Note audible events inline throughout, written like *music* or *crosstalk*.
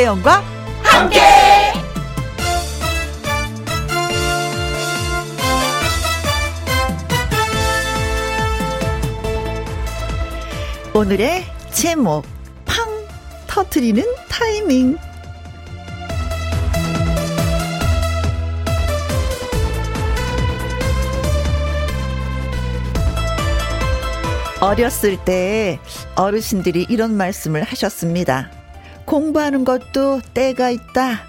김혜영과 함께. 오늘의 제목 팡 터트리는 타이밍 어렸을 때 어르신들이 이런 말씀을 하셨습니다. 공부하는 것도 때가 있다.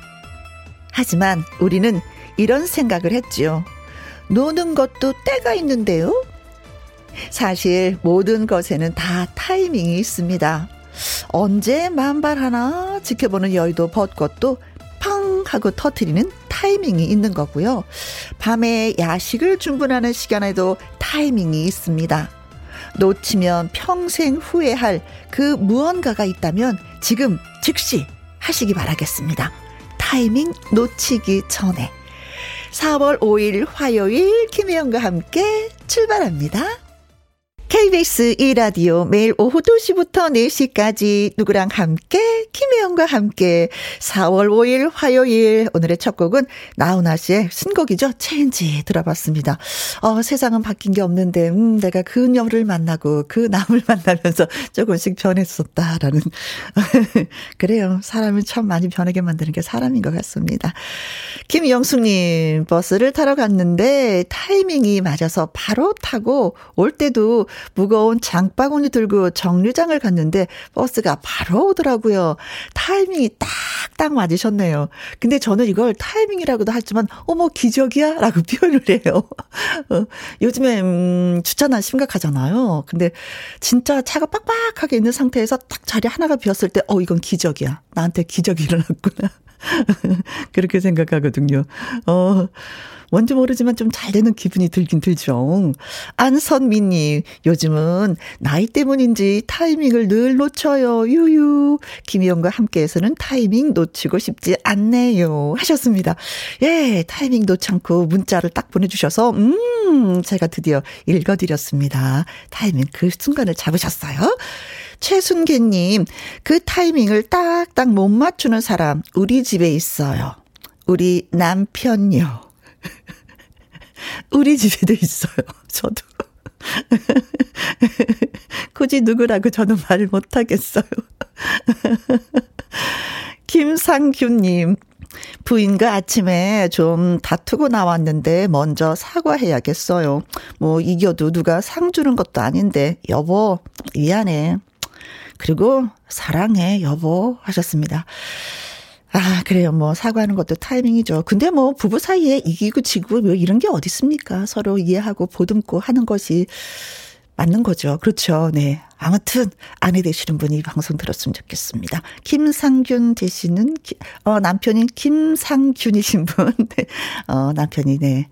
하지만 우리는 이런 생각을 했지요. 노는 것도 때가 있는데요. 사실 모든 것에는 다 타이밍이 있습니다. 언제 만발하나 지켜보는 여의도 벚꽃도 팡 하고 터트리는 타이밍이 있는 거고요. 밤에 야식을 준비하는 시간에도 타이밍이 있습니다. 놓치면 평생 후회할 그 무언가가 있다면 지금 즉시 하시기 바라겠습니다. 타이밍 놓치기 전에. 4월 5일 화요일 김혜영과 함께 출발합니다. KBS 2라디오 매일 오후 2시부터 4시까지 누구랑 함께 김혜영과 함께 4월 5일 화요일 오늘의 첫 곡은 나훈아 씨의 신곡이죠. 체인지 들어봤습니다. 어, 세상은 바뀐 게 없는데 음, 내가 그녀를 만나고 그 남을 *laughs* 만나면서 조금씩 변했었다라는 *laughs* 그래요. 사람을 참 많이 변하게 만드는 게 사람인 것 같습니다. 김영숙 님 버스를 타러 갔는데 타이밍이 맞아서 바로 타고 올 때도 무거운 장바구니 들고 정류장을 갔는데 버스가 바로 오더라고요. 타이밍이 딱딱 맞으셨네요. 근데 저는 이걸 타이밍이라고도 하지만 어머 기적이야 라고 *laughs* 표현을 해요. 어, 요즘에 음, 주차난 심각하잖아요. 근데 진짜 차가 빡빡하게 있는 상태에서 딱 자리 하나가 비었을 때 어 이건 기적이야. 나한테 기적이 일어났구나. *laughs* 그렇게 생각하거든요. 어, 뭔지 모르지만 좀 잘 되는 기분이 들긴 들죠. 안선미님, 요즘은 나이 때문인지 타이밍을 늘 놓쳐요. 유유. 김희영과 함께해서는 타이밍 놓치고 싶지 않네요. 하셨습니다. 예, 타이밍 놓지 않고 문자를 딱 보내주셔서, 음, 제가 드디어 읽어드렸습니다. 타이밍 그 순간을 잡으셨어요. 최순계님, 그 타이밍을 딱딱 못 맞추는 사람, 우리 집에 있어요. 우리 남편요. 우리 집에도 있어요. *laughs* 저도. *laughs* 굳이 누구라고 저는 말을 못하겠어요. *laughs* 김상규님, 부인과 아침에 좀 다투고 나왔는데 먼저 사과해야겠어요. 뭐 이겨도 누가 상 주는 것도 아닌데 여보 미안해. 그리고 사랑해 여보 하셨습니다. 아, 그래요. 뭐, 사과하는 것도 타이밍이죠. 근데 뭐, 부부 사이에 이기고 지고 뭐 이런 게 어디 있습니까? 서로 이해하고 보듬고 하는 것이 맞는 거죠. 그렇죠. 네. 아무튼, 아내 되시는 분이 이 방송 들었으면 좋겠습니다. 김상균 되시는, 어, 남편인 김상균이신 분. *laughs* 네. 어, 남편이, 네.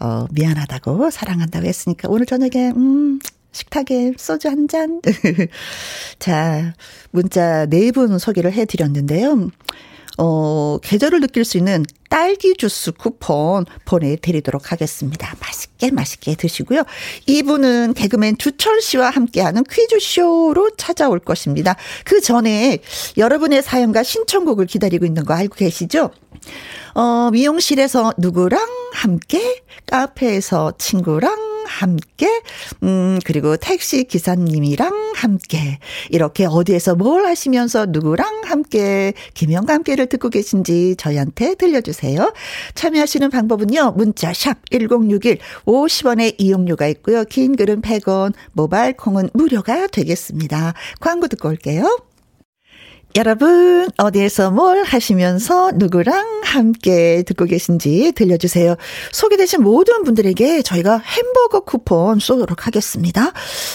어, 미안하다고, 사랑한다고 했으니까 오늘 저녁에, 음, 식탁에 소주 한 잔. *laughs* 자, 문자 네 분 소개를 해드렸는데요. 어, 계절을 느낄 수 있는 딸기 주스 쿠폰 보내드리도록 하겠습니다. 맛있게 맛있게 드시고요. 이분은 개그맨 주철 씨와 함께하는 퀴즈쇼로 찾아올 것입니다. 그 전에 여러분의 사연과 신청곡을 기다리고 있는 거 알고 계시죠? 어, 미용실에서 누구랑 함께, 카페에서 친구랑 함께, 음, 그리고 택시 기사님이랑 함께, 이렇게 어디에서 뭘 하시면서 누구랑 함께, 김영과 함께를 듣고 계신지 저희한테 들려주세요. 참여하시는 방법은요, 문자, 샵 1061, 50원의 이용료가 있고요. 긴 글은 100원, 모바일 콩은 무료가 되겠습니다. 광고 듣고 올게요. 여러분, 어디에서 뭘 하시면서 누구랑 함께 듣고 계신지 들려주세요. 소개되신 모든 분들에게 저희가 햄버거 쿠폰 쏘도록 하겠습니다.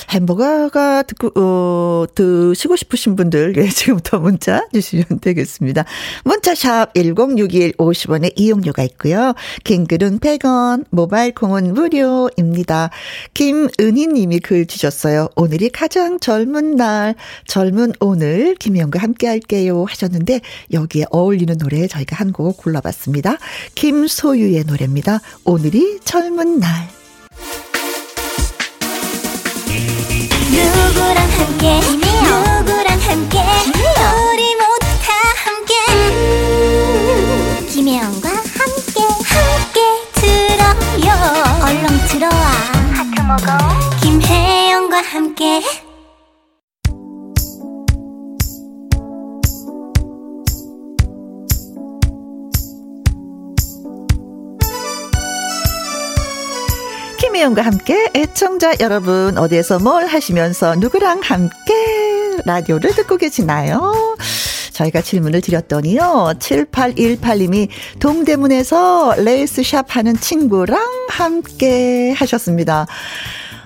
햄버거가 듣고, 어, 드시고 싶으신 분들, 예, 지금부터 문자 주시면 *laughs* 되겠습니다. 문자샵 1061 50원의 이용료가 있고요. 긴 글은 100원, 모바일 콩은 무료입니다. 김은희 님이 글 주셨어요. 오늘이 가장 젊은 날, 젊은 오늘, 김희영과 함께 함께할게요 하셨는데 여기에 어울리는 노래 저희가 한 곡 골라봤습니다. 김소유의 노래입니다. 오늘이 젊은 날. 누구랑 함께? 누구랑 함께? 우리 모두 다 함께. 음, 김혜영과 함께. 함께 들어요. 얼렁 들어와. 하트 먹어. 김혜영과 함께. 애청자 여러분 어디에서 뭘 하시면서 누구랑 함께 라디오를 듣고 계시나요? 저희가 질문을 드렸더니요. 7818님이 동대문에서 레이스샵 하는 친구랑 함께 하셨습니다.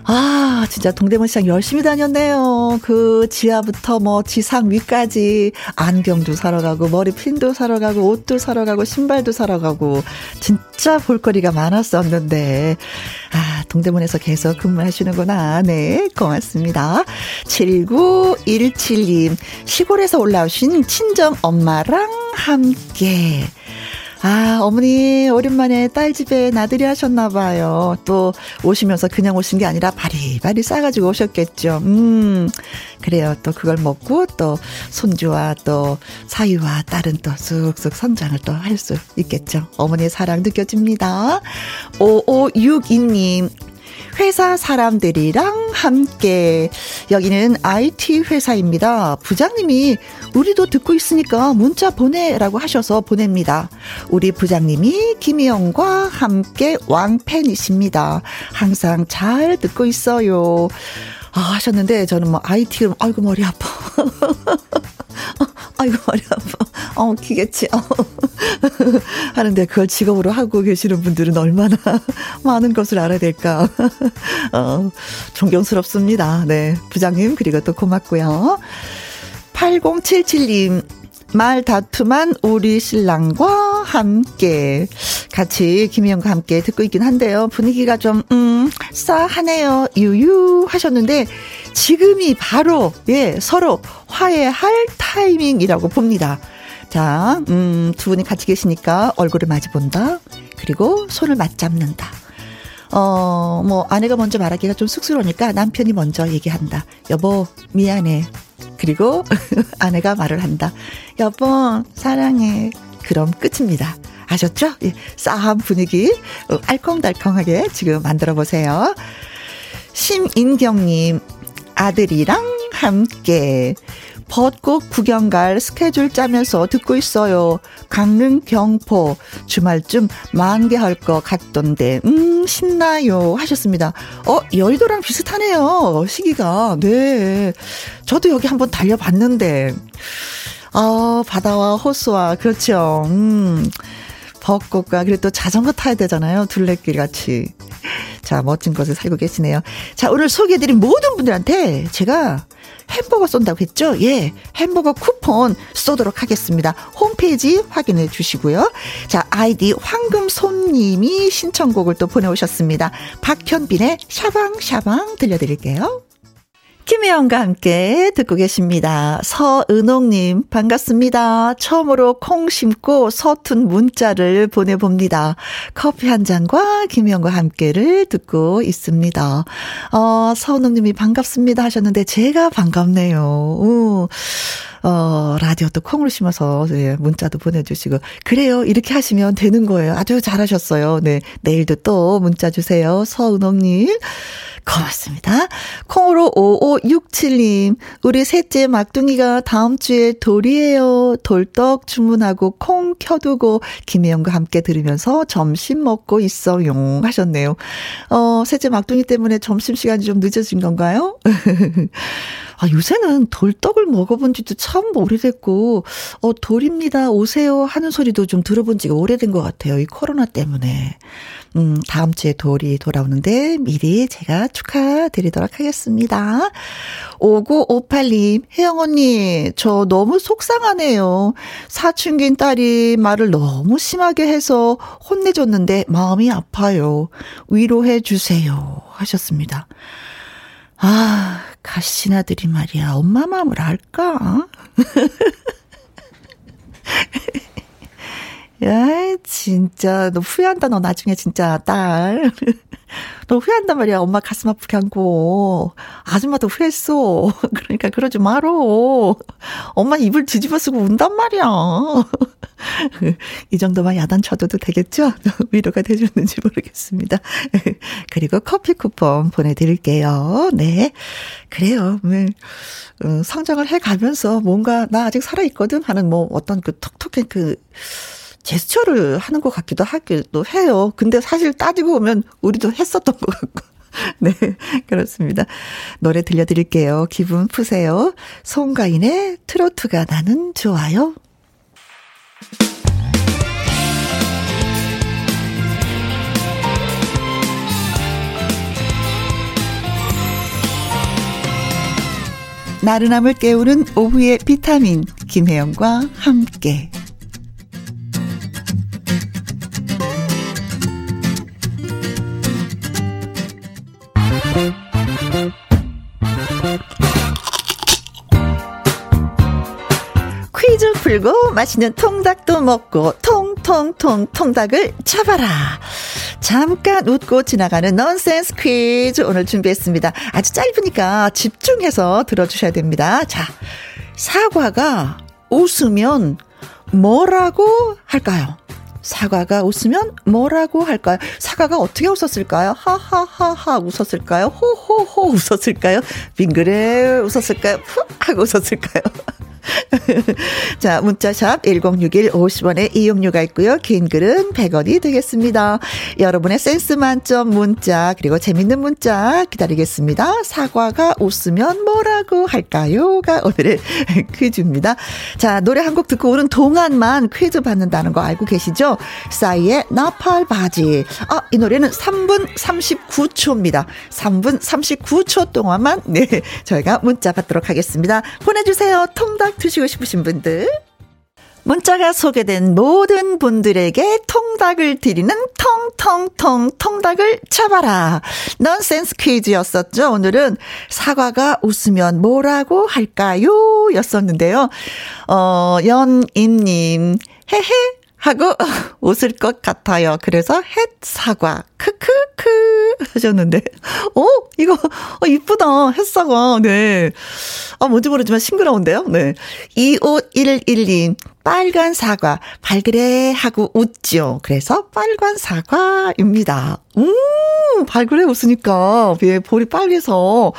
아, 진짜 동대문 시장 열심히 다녔네요. 그 지하부터 뭐 지상 위까지 안경도 사러 가고 머리 핀도 사러 가고 옷도 사러 가고 신발도 사러 가고 진짜 볼거리가 많았었는데 아, 동대문에서 계속 근무하시는구나. 네, 고맙습니다. 7917님 시골에서 올라오신 친정 엄마랑 함께 아, 어머니, 오랜만에 딸 집에 나들이 하셨나봐요. 또 오시면서 그냥 오신 게 아니라 바리바리 싸가지고 오셨겠죠. 음, 그래요. 또 그걸 먹고 또 손주와 또 사위와 딸은 또 쑥쑥 성장을 또 할 수 있겠죠. 어머니의 사랑 느껴집니다. 5562님, 회사 사람들이랑 함께 여기는 IT 회사입니다. 부장님이 우리도 듣고 있으니까 문자 보내라고 하셔서 보냅니다. 우리 부장님이 김희영과 함께 왕팬이십니다. 항상 잘 듣고 있어요. 아, 하셨는데 저는 뭐 IT 아이고 머리 아파. *laughs* 아이고 머리 아파. 어 기겠지. 어. *laughs* 하는데 그걸 직업으로 하고 계시는 분들은 얼마나 *laughs* 많은 것을 알아야 될까. 어, 존경스럽습니다. 네. 부장님 그리고 또 고맙고요. 8077님 말 다툼한 우리 신랑과 함께 같이 김희영과 함께 듣고 있긴 한데요. 분위기가 좀, 음, 싸하네요. 유유 하셨는데 지금이 바로, 예, 서로 화해할 타이밍이라고 봅니다. 자, 음, 두 분이 같이 계시니까 얼굴을 마주 본다. 그리고 손을 맞잡는다. 어, 뭐, 아내가 먼저 말하기가 좀 쑥스러우니까 남편이 먼저 얘기한다. 여보, 미안해. 그리고 *laughs* 아내가 말을 한다. 여보, 사랑해. 그럼 끝입니다. 아셨죠? 예, 싸한 분위기 어, 알콩달콩하게 지금 만들어 보세요. 심인경님, 아들이랑 함께 벚꽃 구경 갈 스케줄 짜면서 듣고 있어요. 강릉 경포 주말쯤 만개할 것 같던데 음 신나요 하셨습니다. 어 여의도랑 비슷하네요 시기가 네 저도 여기 한번 달려봤는데 아 바다와 호수와 그렇죠. 음 벚꽃과 그리고 또 자전거 타야 되잖아요 둘레길 같이. 자, 멋진 곳을 살고 계시네요. 자, 오늘 소개해드린 모든 분들한테 제가 햄버거 쏜다고 했죠? 예. 햄버거 쿠폰 쏘도록 하겠습니다. 홈페이지 확인해 주시고요. 자, 아이디 황금손님이 신청곡을 또 보내오셨습니다. 박현빈의 샤방샤방 들려드릴게요. 김혜영과 함께 듣고 계십니다. 서은옥님, 반갑습니다. 처음으로 콩 심고 서툰 문자를 보내봅니다. 커피 한 잔과 김혜영과 함께를 듣고 있습니다. 어, 서은옥님이 반갑습니다 하셨는데, 제가 반갑네요. 오. 어, 라디오 또 콩을 심어서, 예, 문자도 보내주시고. 그래요. 이렇게 하시면 되는 거예요. 아주 잘하셨어요. 네. 내일도 또 문자 주세요. 서은옥님. 고맙습니다. 콩으로 5567님, 우리 셋째 막둥이가 다음 주에 돌이에요. 돌떡 주문하고 콩 켜두고 김혜영과 함께 들으면서 점심 먹고 있어요. 하셨네요. 어, 셋째 막둥이 때문에 점심시간이 좀 늦어진 건가요? *laughs* 아, 요새는 돌떡을 먹어본 지도 참 오래됐고, 어, 돌입니다. 오세요. 하는 소리도 좀 들어본 지가 오래된 것 같아요. 이 코로나 때문에. 음, 다음 주에 돌이 돌아오는데 미리 제가 축하드리도록 하겠습니다. 5958님, 혜영 언니, 저 너무 속상하네요. 사춘기인 딸이 말을 너무 심하게 해서 혼내줬는데 마음이 아파요. 위로해 주세요. 하셨습니다. 아, 가시나들이 말이야. 엄마 마음을 알까? *laughs* 야, 진짜 너 후회한다 너 나중에 진짜 딸. *laughs* 너 후회한단 말이야. 엄마 가슴 아프게 한고. 아줌마도 후회했어. *laughs* 그러니까 그러지 마로. 엄마 입을 뒤집어 쓰고 운단 말이야. *laughs* 이 정도만 야단쳐도 되겠죠? 위로가 되셨는지 모르겠습니다. 그리고 커피 쿠폰 보내드릴게요. 네. 그래요. 네. 어, 성장을 해 가면서 뭔가 나 아직 살아있거든 하는 뭐 어떤 그 톡톡한 그 제스처를 하는 것 같기도 하기도 해요. 근데 사실 따지고 보면 우리도 했었던 것 같고. *laughs* 네, 그렇습니다. 노래 들려드릴게요. 기분 푸세요. 송가인의 트로트가 나는 좋아요. 나른함을 깨우는 오후의 비타민 김혜영과 함께 퀴즈 풀고 맛있는 통닭도 먹고 통통통 통닭을 잡아라. 잠깐 웃고 지나가는 넌센스 퀴즈 오늘 준비했습니다. 아주 짧으니까 집중해서 들어주셔야 됩니다. 자, 사과가 웃으면 뭐라고 할까요? 사과가 웃으면 뭐라고 할까요? 사과가 어떻게 웃었을까요? 하하하하 웃었을까요? 호호호 웃었을까요? 빙그레 웃었을까요? 푸 하고 웃었을까요? *laughs* 자, 문자샵 1061 50원의 이용료가 있고요. 긴 글은 100원이 되겠습니다. 여러분의 센스 만점 문자 그리고 재밌는 문자 기다리겠습니다. 사과가 웃으면 뭐라고 할까요?가 오늘의 *laughs* 퀴즈입니다. 자, 노래 한 곡 듣고 오는 동안만 퀴즈 받는다는 거 알고 계시죠? 싸이의 나팔 바지. 아, 이 노래는 3분 39초입니다. 3분 39초 동안만 네, 저희가 문자 받도록 하겠습니다. 보내주세요. 통닭 드시고 싶으신 분들. 문자가 소개된 모든 분들에게 통닭을 드리는 통통통 통닭을 잡아라. 넌센스 퀴즈였었죠. 오늘은 사과가 웃으면 뭐라고 할까요? 였었는데요. 어, 연임님, 헤헤. 하고 *laughs* 웃을 것 같아요. 그래서 햇 사과 크크크 하셨는데, *laughs* 어 이거 어, 이쁘다 햇 사과. 네, 아 뭔지 모르지만 싱그러운데요. 네, 2511님 빨간 사과 발그레 하고 웃죠. 그래서 빨간 사과입니다. 음 발그레 웃으니까 왜 볼이 빨개서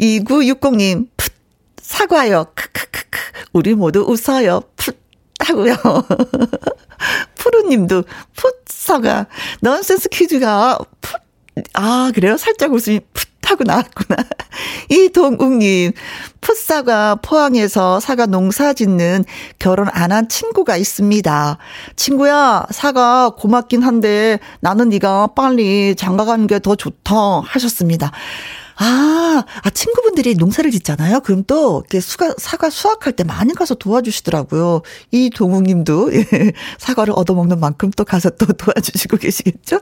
2960님 풋 사과요. 크크크크 우리 모두 웃어요. 풋 하고요. *laughs* 푸르님도 풋사가 넌센스 퀴즈가 풋, 아, 그래요? 살짝 웃음이 풋 하고 나왔구나. *laughs* 이동욱님, 풋사과 포항에서 사과 농사 짓는 결혼 안 한 친구가 있습니다. 친구야, 사과 고맙긴 한데 나는 네가 빨리 장가 가는 게 더 좋다 하셨습니다. 아, 아, 친구분들이 농사를 짓잖아요? 그럼 또, 이렇게 수가, 사과 수확할 때 많이 가서 도와주시더라고요. 이 동욱님도, *laughs* 예, 사과를 얻어먹는 만큼 또 가서 또 도와주시고 계시겠죠?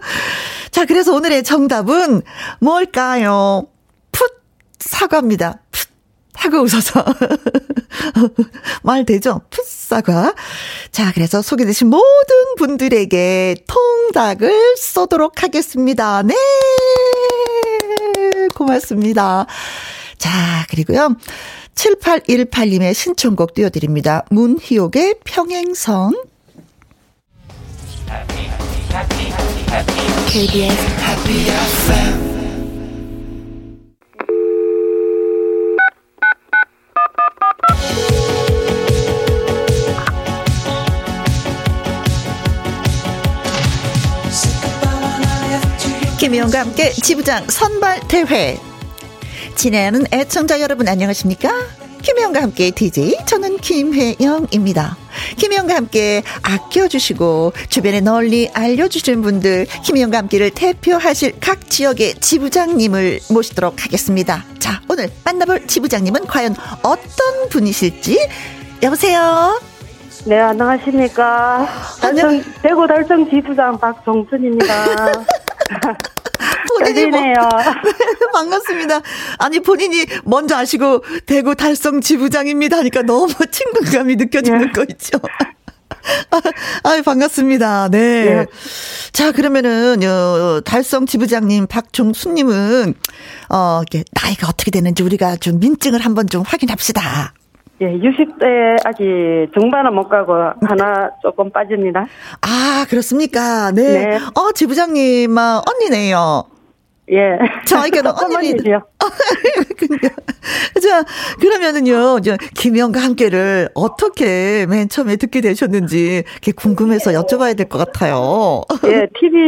자, 그래서 오늘의 정답은 뭘까요? 풋, 사과입니다. 풋. 하고 웃어서. *laughs* 말 되죠? 풋사과. 자, 그래서 소개되신 모든 분들에게 통닭을 쏘도록 하겠습니다. 네! 고맙습니다. 자, 그리고요. 7818님의 신청곡 띄워드립니다. 문희옥의 평행선. KBS Happy FM 김희영과 함께 지부장 선발 대회. 진행하는 애청자 여러분 안녕하십니까? 김혜영과 함께 DJ 저는 김혜영입니다. 김혜영과 함께 아껴주시고 주변에 널리 알려주신 분들 김혜영과 함께를 대표하실 각 지역의 지부장님을 모시도록 하겠습니다. 자 오늘 만나볼 지부장님은 과연 어떤 분이실지 여보세요. 네, 안녕하십니까. 달성, 대구 달성 지부장 박종순입니다. *laughs* 본인이 뭐, 네, *laughs* 반갑습니다. 아니 본인이 먼저 아시고 대구 달성 지부장입니다 하니까 너무 *laughs* 친근감이 느껴지는 네. 거 있죠. 아, 반갑습니다. 네. 네. 자, 그러면은, 어, 달성 지부장님, 박종수님은, 어, 이게 나이가 어떻게 되는지 우리가 좀 민증을 한번 좀 확인합시다. 예, 60대 아직 중반은 못 가고 하나 조금 빠집니다. 아, 그렇습니까? 네. 네. 어, 지부장님, 아, 언니네요. 예. 저에게는 *laughs* 언니. 자, 그러면은요, 저, 김영과 함께를 어떻게 맨 처음에 듣게 되셨는지, 이렇게 궁금해서 여쭤봐야 될 것 같아요. 예, TV,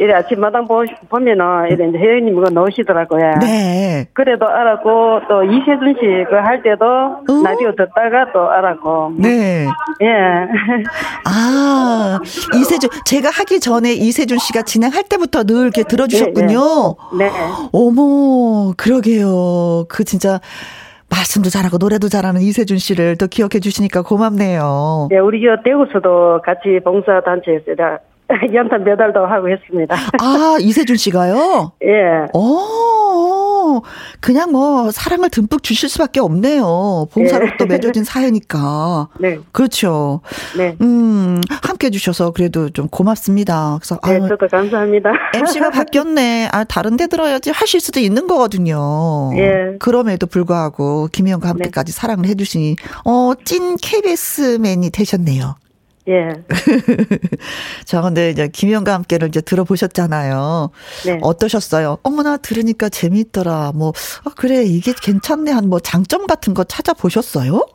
이래 아침마당 보, 보면은, 이래 이제 혜연님이 나오시더라고요. 네. 그래도 알았고, 또 이세준 씨 그 할 때도, 오. 라디오 듣다가 또 알았고. 네. 예. 아, 이세준, 제가 하기 전에 이세준 씨가 진행할 때부터 늘 이렇게 들어주셨군요. 네. 네. 네. 어머, 그러 게요. 그 진짜, 말씀도 잘하고 노래도 잘하는 이세준 씨를 또 기억해 주시니까 고맙네요. 네, 우리 저 대구서도 같이 봉사단체에서 *laughs* 연탄 배달도 하고 했습니다. 아, 이세준 씨가요? *laughs* 예. 오, 그냥 뭐 사랑을 듬뿍 주실 수밖에 없네요. 봉사로 네. 또 맺어진 사연이니까. 네. 그렇죠. 네. 음, 함께 해주셔서 그래도 좀 고맙습니다. 그래서 네, 아, 저도 감사합니다. *laughs* MC가 바뀌었네. 아, 다른 데 들어야지 하실 수도 있는 거거든요. 예. 그럼에도 불구하고 김희영과 함께까지 네. 사랑을 해주시니, 어, 찐 KBS맨이 되셨네요. 예. *laughs* 자, 근데 이제 김영과 함께를 이제 들어보셨잖아요. 네. 어떠셨어요? 어머나 들으니까 재미있더라. 뭐, 아, 그래, 이게 괜찮네. 한 뭐 장점 같은 거 찾아보셨어요?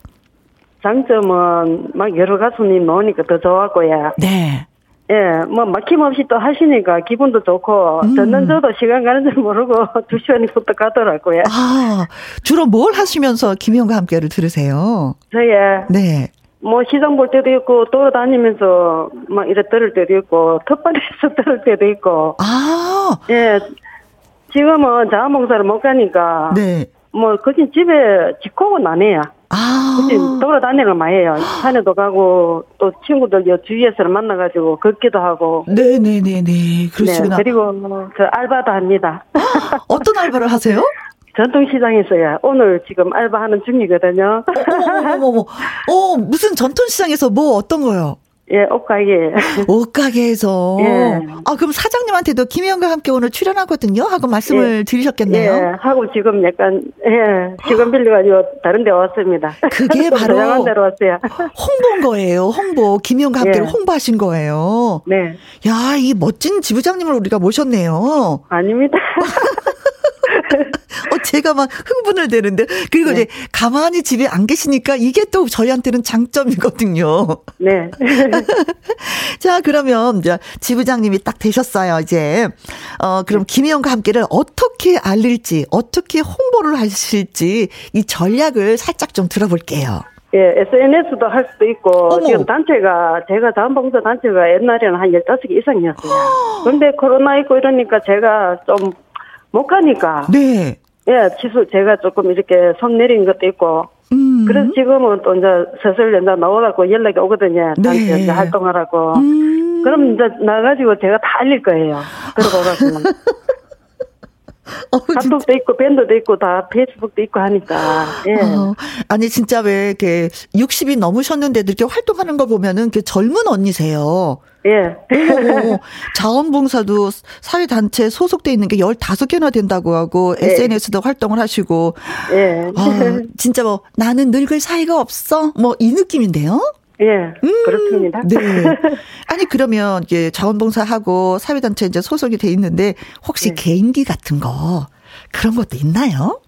장점은 막 여러 가수님 나오니까 더 좋았고요. 네. 예, 뭐 막힘없이 또 하시니까 기분도 좋고 음. 듣는 저도 시간 가는 줄 모르고 *laughs* 두 시간이 훌떡 가더라고요. 아, 주로 뭘 하시면서 김영과 함께를 들으세요? 저예. 네. 뭐 시장 볼 때도 있고 돌아다니면서 막 이래 들을 때도 있고 *laughs* 텃밭에서 들을 때도 있고. 아. 예. 지금은 자원봉사를 못 가니까 네뭐 거긴 집에 집콕은 안 해요. 아. 돌아다니는 걸 많이 해요. 산에도 가고 또 친구들 요 주위에서 만나가지고 걷기도 하고. 네네네네. 그러시구나. 네, 그리고 저 알바도 합니다. 어떤 알바를 하세요? *laughs* 전통시장에서야 오늘 지금 알바하는 중이거든요. 어머머머. *laughs* 어, 무슨 전통시장에서 뭐 어떤 거요? 예, 옷가게. 옷가게에서. 예. 아, 그럼 사장님한테도 김희영과 함께 오늘 출연하거든요? 하고 말씀을 예. 드리셨겠네요? 예, 하고 지금 약간, 예, 시간 빌려가지고 다른 데 왔습니다. 그게 *laughs* 바로. 홍보인 거예요, 홍보. 김희영과 함께 예. 홍보하신 거예요. 네. 야, 이 멋진 지부장님을 우리가 모셨네요. 아닙니다. *laughs* 어, 제가 막 흥분을 되는데. 그리고 네. 이제 가만히 집에 안 계시니까 이게 또 저희한테는 장점이거든요. 네. *laughs* 자, 그러면 이제 지부장님이 딱 되셨어요, 이제. 어, 그럼 네. 김희영과 함께를 어떻게 알릴지, 어떻게 홍보를 하실지 이 전략을 살짝 좀 들어볼게요. 예, SNS도 할 수도 있고, 어머. 지금 단체가, 제가 자원봉사 단체가 옛날에는 한 15개 이상이었어요. *gasps* 그런데 코로나 있고 이러니까 제가 좀 못 가니까. 네. 예, 취소, 제가 조금 이렇게 손 내린 것도 있고. 음. 그래서 지금은 또 이제 슬슬 이제 나오라고 연락이 오거든요. 단체 네. 이제 활동하라고. 음. 그럼 이제 나가지고 제가 다 알릴 거예요. 들어보라고. *laughs* 어, 카톡도 있고 밴드도 있고 다 페이스북도 있고 하니까. 예. 어, 아니 진짜 왜 이렇게 60이 넘으셨는데도 이렇게 활동하는 거 보면은 그 젊은 언니세요. 예. 오, *laughs* 자원봉사도 사회단체 소속돼 있는 게 15개나 된다고 하고 예. SNS도 활동을 하시고. 예. 아, 진짜 뭐 나는 늙을 사이가 없어? 뭐 이 느낌인데요? 예. 음, 그렇습니다. 네. *laughs* 아니 그러면 이제 자원봉사하고 사회단체 이제 소속이 돼 있는데 혹시 예. 개인기 같은 거 그런 것도 있나요?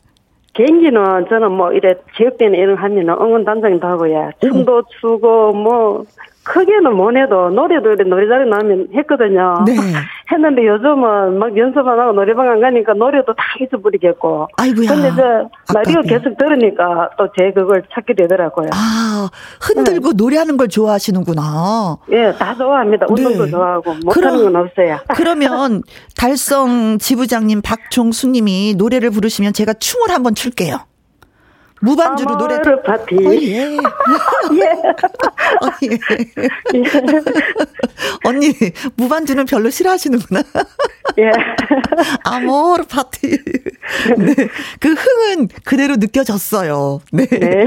개인기는 저는 뭐 이래 지역대는 이런 하면은 응원 단장도 하고요. 춤도 추고 뭐 크게는 못 해도 노래도 노래자리 나면 했거든요. 네. *laughs* 했는데 요즘은 막 연습 안 하고 노래방 안 가니까 노래도 다 잊어버리겠고. 아이고야. 근데 저 라디오 계속 들으니까 또 제 그걸 찾게 되더라고요. 아, 흔들고 네. 노래하는 걸 좋아하시는구나. 예, 다 좋아합니다. 운동도 네. 좋아하고 못하는 그럼, 건 없어요. *laughs* 그러면 달성 지부장님 박종수 님이 노래를 부르시면 제가 춤을 한번 출게요. 무반주로 노래. 파티. 어, 예. *laughs* 예. 어, 예. *laughs* 언니, 무반주는 별로 싫어하시는구나. *laughs* 예. 아모르 파티. 네. 그 흥은 그대로 느껴졌어요. 네. 네.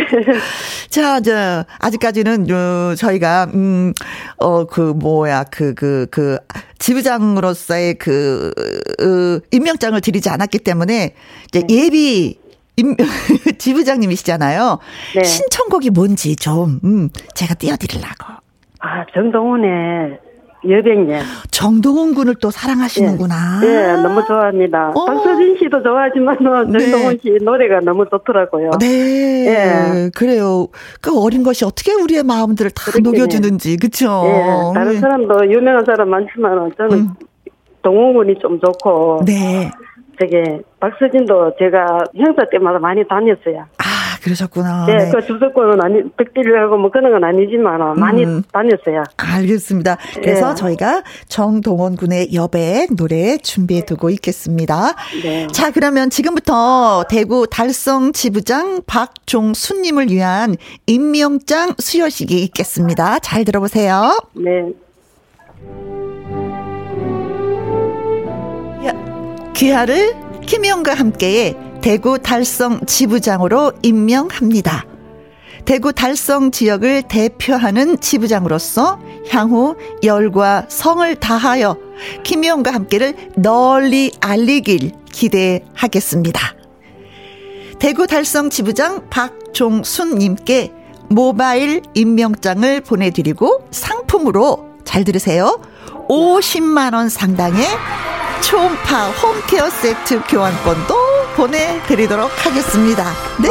자, 저, 아직까지는, 어, 저희가, 음, 어, 그, 뭐야, 그, 그, 그, 지부장으로서의 그, 어, 임명장을 드리지 않았기 때문에, 이제 네. 예비, 임, *laughs* 지부장님이시잖아요. 네. 신청곡이 뭔지 좀, 음, 제가 띄워드리려고. 아, 정동훈의 여백년. 정동원 군을 또 사랑하시는구나. 예, 예 너무 좋아합니다. 어. 박서진 씨도 좋아하지만 네. 정동원 씨 노래가 너무 좋더라고요. 네. 예. 그래요. 그 어린 것이 어떻게 우리의 마음들을 다 녹여주는지, 그쵸? 예, 다른 네. 사람도 유명한 사람 많지만 저는 음. 동원 군이 좀 좋고. 네. 저게 박서진도 제가 행사 때마다 많이 다녔어요. 아 그러셨구나. 네, 네. 그 주소권은 아니 백딜하고 뭐 그런 건 아니지만 많이 음. 다녔어요. 알겠습니다. 그래서 네. 저희가 정동원 군의 여백 노래 준비해 두고 있겠습니다. 네. 자 그러면 지금부터 대구 달성 지부장 박종수님을 위한 임명장 수여식이 있겠습니다. 잘 들어보세요. 네. 귀하를 김영과 함께의 대구 달성 지부장으로 임명합니다. 대구 달성 지역을 대표하는 지부장으로서 향후 열과 성을 다하여 김영과 함께를 널리 알리길 기대하겠습니다. 대구 달성 지부장 박종순님께 모바일 임명장을 보내드리고 상품으로 잘 들으세요. 50만원 상당의 초음파 홈케어 세트 교환권도 보내드리도록 하겠습니다. 네.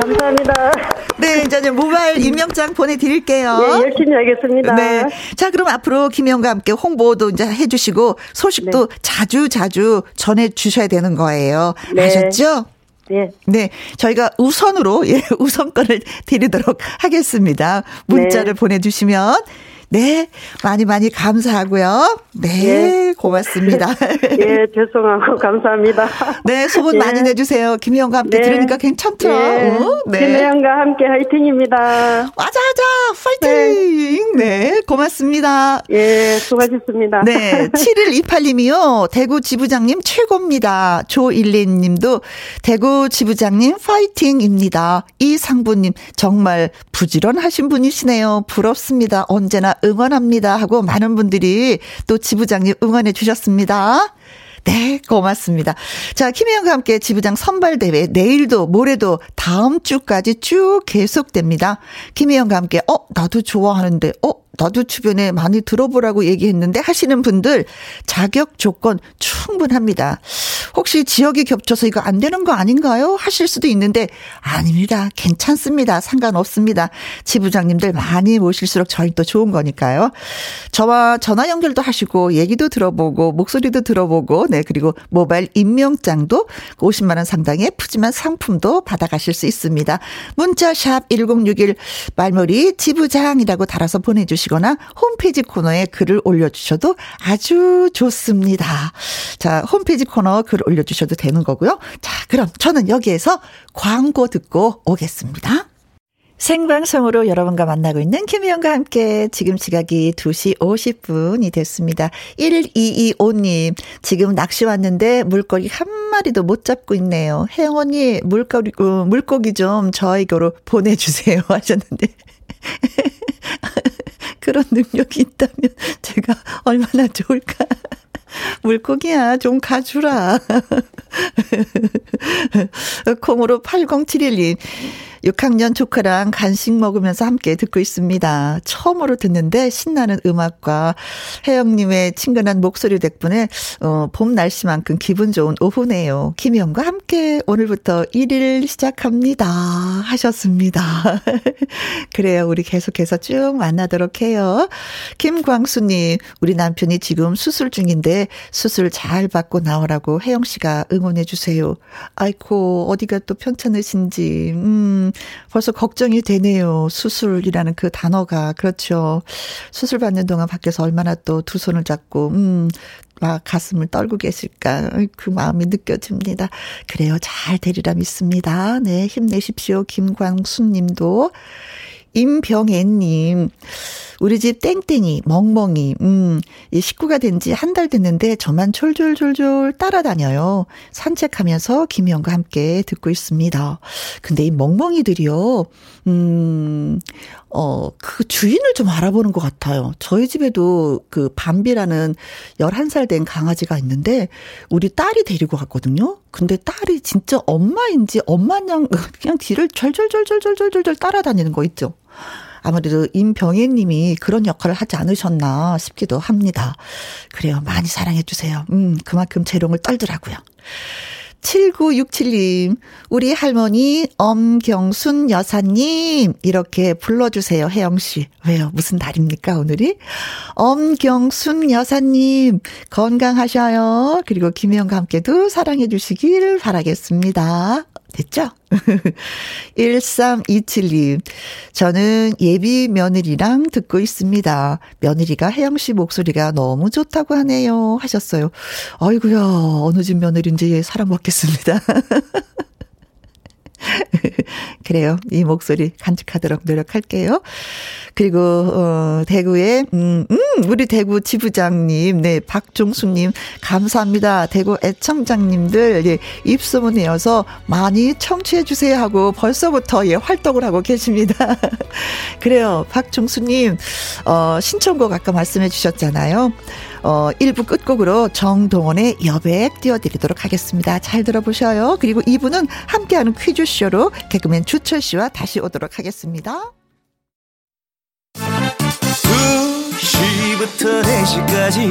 감사합니다. 네, 이제 모바일 임명장 보내드릴게요. 네, 열심히 하겠습니다. 네. 자, 그럼 앞으로 김영과 함께 홍보도 이제 해주시고 소식도 네. 자주 자주 전해주셔야 되는 거예요. 네. 아셨죠? 네. 네. 저희가 우선으로, 예, *laughs* 우선권을 드리도록 하겠습니다. 문자를 네. 보내주시면 네, 많이 많이 감사하고요. 네, 예. 고맙습니다. *laughs* 예, 죄송하고 감사합니다. 네, 소문 예. 많이 내주세요. 김혜영과 함께 네. 들으니까 괜찮죠? 예. 어? 네. 김혜영과 함께 화이팅입니다. 맞아, 파이팅! 네. 네, 고맙습니다. 예, 수고하셨습니다. 네, *laughs* 7128님이요. 대구 지부장님 최고입니다. 조일린 님도 대구 지부장님 파이팅입니다. 이상부님, 정말 부지런하신 분이시네요. 부럽습니다. 언제나 응원합니다 하고 많은 분들이 또 지부장님 응원해 주셨습니다. 네, 고맙습니다. 자, 김혜영과 함께 지부장 선발대회 내일도 모레도 다음 주까지 쭉 계속됩니다. 김혜영과 함께, 어, 나도 좋아하는데, 어, 나도 주변에 많이 들어보라고 얘기했는데 하시는 분들 자격 조건 충분합니다. 혹시 지역이 겹쳐서 이거 안 되는 거 아닌가요? 하실 수도 있는데 아닙니다. 괜찮습니다. 상관없습니다. 지부장님들 많이 모실수록 저희 또 좋은 거니까요. 저와 전화 연결도 하시고 얘기도 들어보고 목소리도 들어보고 네 그리고 모바일 임명장도 50만 원 상당의 푸짐한 상품도 받아가실 수 있습니다. 문자샵 1061 말머리 지부장이라고 달아서 보내주시고 주시거나 홈페이지 코너에 글을 올려주셔도 아주 좋습니다. 자, 홈페이지 코너 글 올려주셔도 되는 거고요. 자, 그럼 저는 여기에서 광고 듣고 오겠습니다. 생방송으로 여러분과 만나고 있는 김희영과 함께 지금 시각이 2시 50분이 됐습니다. 1225님, 지금 낚시 왔는데 물고기 한 마리도 못 잡고 있네요. 혜영 언니, 물고기, 어, 물고기 좀 저에게로 보내주세요 *laughs* 하셨는데. *laughs* 그런 능력이 있다면 제가 얼마나 좋을까. *laughs* 물고기야, 좀 가주라. 콩으로 8071님. 6학년 조카랑 간식 먹으면서 함께 듣고 있습니다. 처음으로 듣는데 신나는 음악과 혜영님의 친근한 목소리 덕분에 어, 봄 날씨만큼 기분 좋은 오후네요. 김영과 함께 오늘부터 1일 시작합니다. 하셨습니다. *laughs* 그래요. 우리 계속해서 쭉 만나도록 해요. 김광수님, 우리 남편이 지금 수술 중인데 수술 잘 받고 나오라고 혜영 씨가 응원해 주세요. 아이코, 어디가 또 편찮으신지, 음, 벌써 걱정이 되네요. 수술이라는 그 단어가. 그렇죠. 수술 받는 동안 밖에서 얼마나 또 두 손을 잡고, 음, 막 가슴을 떨고 계실까. 그 마음이 느껴집니다. 그래요. 잘 되리라 믿습니다. 네. 힘내십시오. 김광수 님도. 임병애님, 우리 집 땡땡이, 멍멍이, 음, 이 식구가 된 지 한 달 됐는데 저만 졸졸졸졸 따라다녀요. 산책하면서 김희영과 함께 듣고 있습니다. 근데 이 멍멍이들이요, 음, 어, 그 주인을 좀 알아보는 것 같아요. 저희 집에도 그 밤비라는 11살 된 강아지가 있는데 우리 딸이 데리고 갔거든요. 근데 딸이 진짜 엄마인지 엄마냥 그냥 뒤를 절절절절절절절 따라다니는 거 있죠. 아무래도 임병혜 님이 그런 역할을 하지 않으셨나 싶기도 합니다. 그래요. 많이 사랑해 주세요. 음, 그만큼 재롱을 떨더라고요. 7967님, 우리 할머니 엄경순 여사님, 이렇게 불러주세요, 혜영씨. 왜요? 무슨 날입니까, 오늘이? 엄경순 여사님, 건강하셔요. 그리고 김혜영과 함께도 사랑해주시길 바라겠습니다. 됐죠? *laughs* 1327님, 저는 예비 며느리랑 듣고 있습니다. 며느리가 혜영 씨 목소리가 너무 좋다고 하네요. 하셨어요. 아이구야 어느 집 며느리인지 사랑받겠습니다. *laughs* *laughs* 그래요. 이 목소리 간직하도록 노력할게요. 그리고 어 대구에 음, 음 우리 대구 지부장님, 네 박종수님 감사합니다. 대구 애청장님들 예, 입소문 이어서 많이 청취해 주세요 하고 벌써부터 예 활동을 하고 계십니다. *laughs* 그래요, 박종수님 어 신청곡 아까 말씀해 주셨잖아요. 어 1부 끝곡으로 정동원의 여백 띄워드리도록 하겠습니다. 잘 들어보셔요. 그리고 2부는 함께하는 퀴즈쇼로 개그맨 주철 씨와 다시 오도록 하겠습니다. 2시부터 4시까지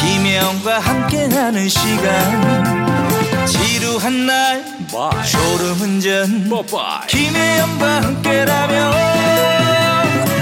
김혜영과 함께하는 시간 지루한 날 Bye. 졸음운전 Bye. 김혜영과 함께라면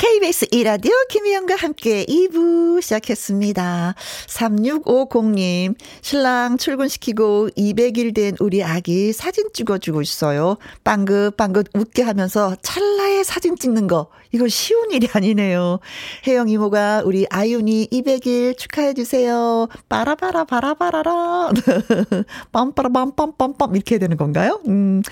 KBS 이라디오 김희영과 함께 2부 시작했습니다. 3650님, 신랑 출근시키고 200일 된 우리 아기 사진 찍어주고 있어요. 빵긋빵긋 웃게 하면서 찰나의 사진 찍는 거. 이거 쉬운 일이 아니네요. 혜영 이모가 우리 아윤이 200일 축하해주세요. 빠라바라 바라바라라. *laughs* 빰빠라빰빰빰빰 이렇게 되는 건가요? 음,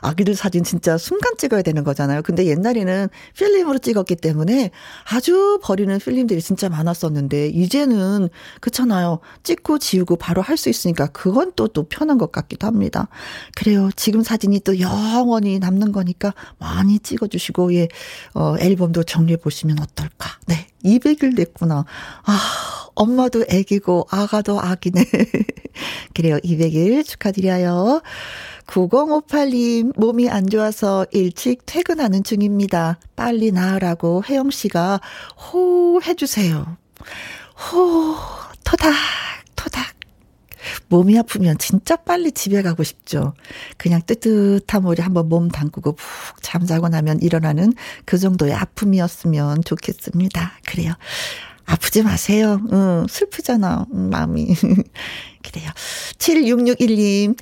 아기들 사진 진짜 순간 찍어야 되는 거잖아요. 근데 옛날에는 필름으로 찍었기 때문에 아주 버리는 필름들이 진짜 많았었는데, 이제는, 그렇잖아요. 찍고 지우고 바로 할 수 있으니까 그건 또, 또 편한 것 같기도 합니다. 그래요. 지금 사진이 또 영원히 남는 거니까 많이 찍어주시고, 예, 어, 앨범도 정리해 보시면 어떨까. 네. 200일 됐구나. 아, 엄마도 애기고, 아가도 아기네. *laughs* 그래요. 200일 축하드려요. 9058님, 몸이 안 좋아서 일찍 퇴근하는 중입니다. 빨리 나으라고 혜영 씨가 호 해주세요. 호, 토닥, 토닥. 몸이 아프면 진짜 빨리 집에 가고 싶죠. 그냥 뜨뜻한 물에 한번 몸 담그고 푹 잠자고 나면 일어나는 그 정도의 아픔이었으면 좋겠습니다. 그래요. 아프지 마세요. 응, 슬프잖아, 마음이. *laughs* 그래요. 7661님.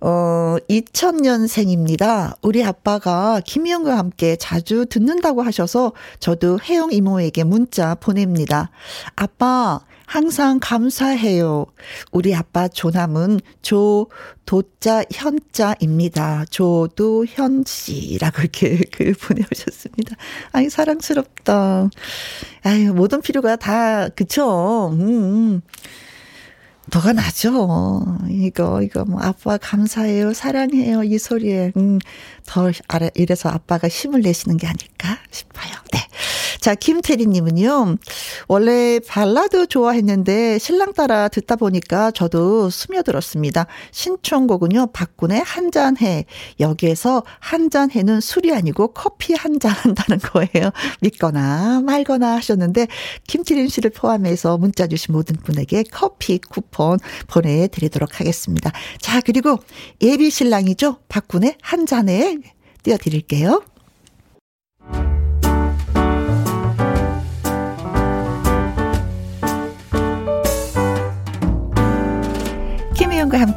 어, 2000년생입니다. 우리 아빠가 김희영과 함께 자주 듣는다고 하셔서 저도 혜영 이모에게 문자 보냅니다. 아빠, 항상 감사해요. 우리 아빠 조남은 조, 도자, 현자입니다. 조도현 씨라고 이렇게 글 *laughs* 보내오셨습니다. 아이, 사랑스럽다. 아유, 모든 필요가 다, 그쵸? 음. 음. 너가 나죠. 이거, 이거, 뭐, 아빠 감사해요. 사랑해요. 이 소리에. 음, 더, 아래, 이래서 아빠가 힘을 내시는 게 아닐까 싶어요. 네. 자, 김태리님은요, 원래 발라드 좋아했는데 신랑 따라 듣다 보니까 저도 스며들었습니다. 신청곡은요, 박군의 한잔해. 여기에서 한잔해는 술이 아니고 커피 한 잔 한다는 거예요. 믿거나 말거나 하셨는데, 김태린 씨를 포함해서 문자 주신 모든 분에게 커피 쿠폰 보내드리도록 하겠습니다. 자, 그리고 예비 신랑이죠. 박군의 한 잔에 띄워드릴게요.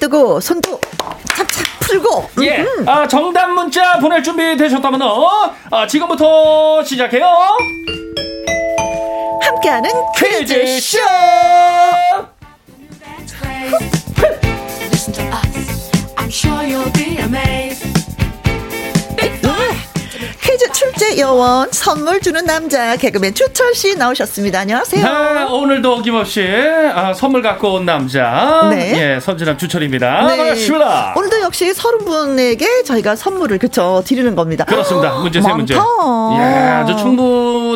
뜨고 손도 착착 풀고. 예. 아, 정답 문자 보낼 준비 되셨다면, 어? 아, 지금부터 시작해요. 함께하는 퀴즈쇼! Listen 출제 요원 선물 주는 남자 개그맨 주철 씨 나오셨습니다. 안녕하세요. 네, 오늘도 어김없이 아, 선물 갖고 온 남자. 네. 예, 선진남 주철입니다. 네. 반갑습니다. 오늘도 역시 서른 분에게 저희가 선물을 그쵸 드리는 겁니다. 그렇습니다. 문제 세. 문제. 예, 아주 충분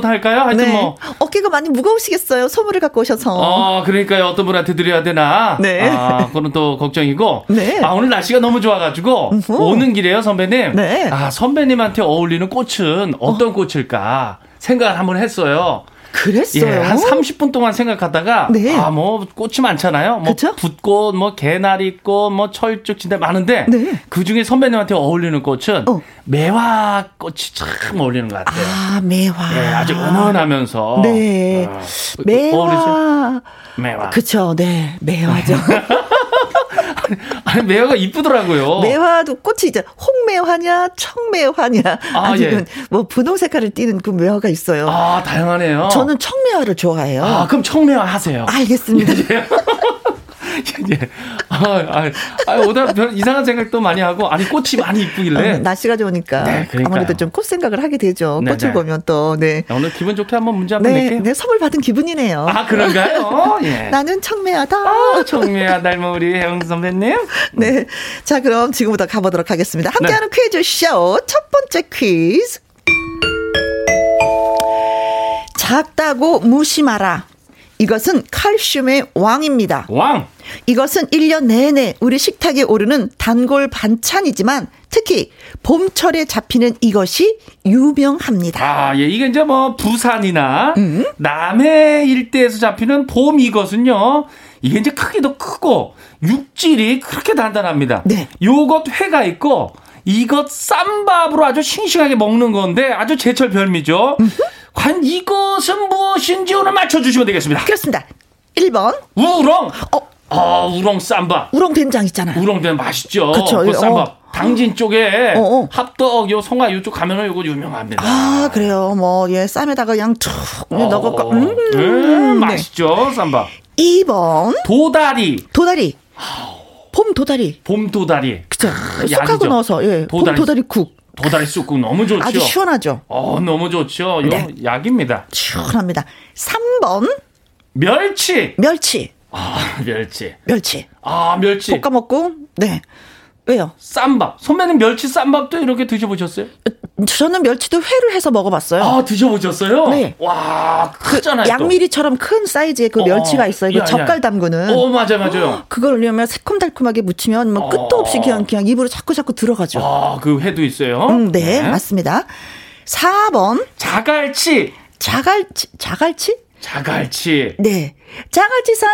할까요? 하여튼 네. 뭐. 어깨가 많이 무거우시겠어요. 선물을 갖고 오셔서. 어, 그러니까요. 어떤 분한테 드려야 되나. 네. 아, 그건 또 걱정이고. 네. 아, 오늘 날씨가 너무 좋아가지고. 음흠. 오는 길에요, 선배님. 네. 아, 선배님한테 어울리는 꽃은 어떤 꽃일까 생각을 한번 했어요. 그랬어요. 예, 한 30분 동안 생각하다가 네. 아, 뭐 꽃이 많잖아요. 뭐 그쵸? 붓꽃, 뭐 개나리꽃, 뭐 철쭉 진짜 많은데 네. 그 중에 선배님한테 어울리는 꽃은 어. 매화 꽃이 참 어울리는 것 같아요. 아 매화. 예, 아주 은은하면서 네. 어, 어울리세요? 매화. 매화. 그쵸. 네. 매화죠. *laughs* 아니 매화가 이쁘더라고요. 매화도 꽃이 이제 홍매화냐, 청매화냐, 아, 아, 니면 예. 뭐 분홍 색깔을 띠는 그 매화가 있어요. 아 다양하네요. 저는 청매화를 좋아해요. 아 그럼 청매화 하세요. 알겠습니다. *laughs* 예. 아, 아, 아, 오다 별 이상한 생각도 많이 하고 아니 꽃이 많이 이쁘길래 어, 날씨가 좋으니까 네. 아무래도 좀 꽃 생각을 하게 되죠. 네, 꽃을 네. 보면 또 네. 오늘 기분 좋게 한번 문제 한번 네, 낼게요. 네, 선물 받은 기분이네요. 아 그런가요? 예. *laughs* 나는 청매하다. 아, 청매화 닮은 우리 혜영 선배님. *laughs* 네. 자, 그럼 지금부터 가보도록 하겠습니다. 네. 함께하는 퀴즈 쇼 첫 번째 퀴즈. 작다고 무심하라. 이것은 칼슘의 왕입니다. 왕. 이것은 1년 내내 우리 식탁에 오르는 단골 반찬이지만 특히 봄철에 잡히는 이것이 유명합니다. 아, 예, 이게 이제 뭐 부산이나 음. 남해 일대에서 잡히는 봄 이것은요. 이게 이제 크기도 크고 육질이 그렇게 단단합니다. 네. 요것 회가 있고 이것 쌈밥으로 아주 싱싱하게 먹는 건데 아주 제철 별미죠. 과연 이것은 무엇인지 오늘 맞춰주시면 되겠습니다. 그렇습니다. 1번 우렁. 어. 아, 우렁 쌈밥. 우렁 된장 있잖아요. 우렁면 맛있죠. 그쵸. 그 쌈밥. 어. 당진 쪽에 어, 어. 합덕, 요 송화 이쪽 가면은 요거 유명합니다. 아, 그래요. 뭐, 예, 쌈에다가 툭 어, 넣어갖고, 음, 음, 네. 맛있죠, 쌈밥. 2번, 도다리, 도다리. 봄 도다리. 봄 도다리. 그쵸. 크, 쑥하고. 넣어서, 예. 봄 도다리. 도다리 국. 도다리 쑥국 너무 좋죠. 아주 시원하죠. 어, 너무 좋죠. 요 네. 약입니다. 시원합니다. 3번, 멸치. 멸치. 아, *laughs* 멸치. 멸치. 아, 멸치. 볶아 먹고, 네. 왜요? 쌈밥. 선배님 멸치 쌈밥도 이렇게 드셔보셨어요? 저는 멸치도 회를 해서 먹어봤어요. 아, 드셔보셨어요? 네. 와, 그 크잖아요. 또. 양미리처럼 큰 사이즈의 그 어, 멸치가 있어요. 그 야, 야. 젓갈 담그는. 어, 맞아요, 맞아요. *gasps* 그걸 올리면 새콤달콤하게 무치면 뭐 끝도 없이 어. 그냥 그냥 입으로 자꾸 자꾸 들어가죠. 아, 그 회도 있어요. 음, 네, 맞습니다. 4번 자갈치. 자갈치 자갈치? 자갈치. 네. 자갈치 사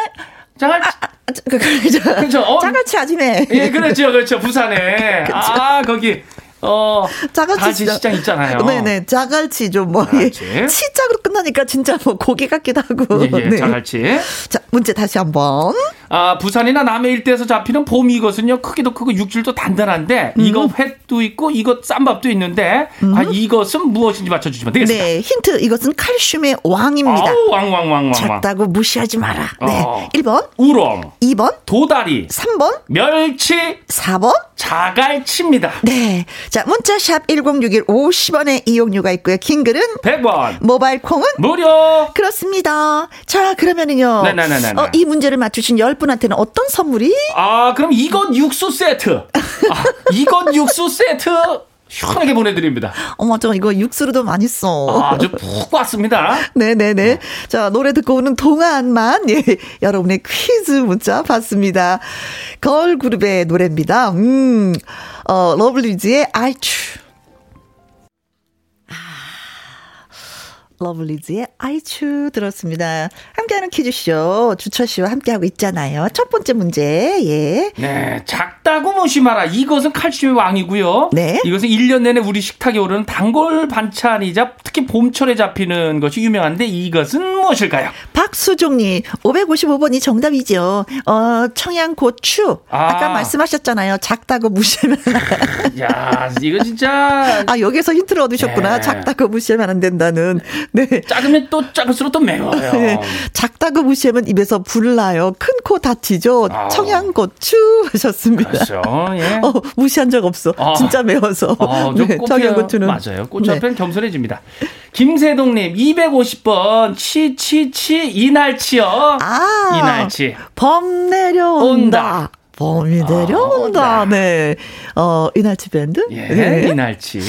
자갈치. 아, 저, 그, 그, 저, 그죠? 어. 자갈치 아침에 예, 그렇죠, 그렇죠. 부산에. 아, 거기, 어. 자갈치 자갈치 시장. 있잖아요. 네네 자갈치 좀 뭐 자갈치. 치짝으로 끝나니까 진짜 뭐 고기 같기도 하고. 예, 예, 네. 자갈치. 자 문제 다시 한번. 아, 부산이나 남해 일대에서 잡히는 봄 이 것은요, 크기도 크고 육질도 단단한데, 음. 이거 횟도 있고, 이거 쌈밥도 있는데, 아, 이것은 무엇인지 맞춰주시면 되겠습니다. 네, 힌트. 이것은 칼슘의 왕입니다. 아우, 왕왕왕왕왕. 작다고 무시하지 마라. 네. 어. 1번, 우렁, 2번, 도다리, 3번, 멸치, 4번. 자갈치입니다. 네. 자, 문자샵 1061 50원의 이용료가 있고요. 긴 글은 100원. 모바일 콩은 무료. 그렇습니다. 자, 그러면은요. 네네네네네. 어, 이 문제를 맞추신 10 분한테는 어떤 선물이? 아, 그럼 이건 육수 세트. 아, 이건 육수 세트. 시원하게 보내드립니다. 어머, 저 이거 육수로도 많이 써. 아주 푹 왔습니다. 네네네. 자, 노래 듣고 오는 동안만, 예, 여러분의 퀴즈 문자 받습니다. 걸그룹의 노래입니다. 음, 어, 러블리즈의 아츄. 러블리즈의 아츄 들었습니다. 함께하는 퀴즈쇼, 주철 씨와 함께하고 있잖아요. 첫 번째 문제, 예. 네, 작다고 무시마라. 이것은 칼슘의 왕이고요. 네. 이것은 1년 내내 우리 식탁에 오르는 단골 반찬이자 특히 봄철에 잡히는 것이 유명한데 이것은 무엇일까요? 박수종님, 555번이 정답이죠. 어, 청양고추. 아. 아까 말씀하셨잖아요. 작다고 무시하면. *laughs* 야, 이거 진짜 아, 여기서 힌트를 얻으셨구나. 네. 작다고 무시하면 안 된다는. 네. 작으면 또 작을수록 또 매워요. 네. 작다고 무시하면 입에서 불나요. 큰 코 다치죠. 아. 청양고추 하셨습니다. 그렇죠. 예. *laughs* 어, 무시한 적 없어. 아. 진짜 매워서. 어, 좀 네, 청양고추는. 맞아요. 꽃 네. 앞엔 겸손해집니다. 김세동님 250번 치치치 이날치요. 아. 이날치. 범 내려온다. 온다. 범이 내려온다. 온다. 네. 어, 이날치 밴드? 예, 네. 이날치.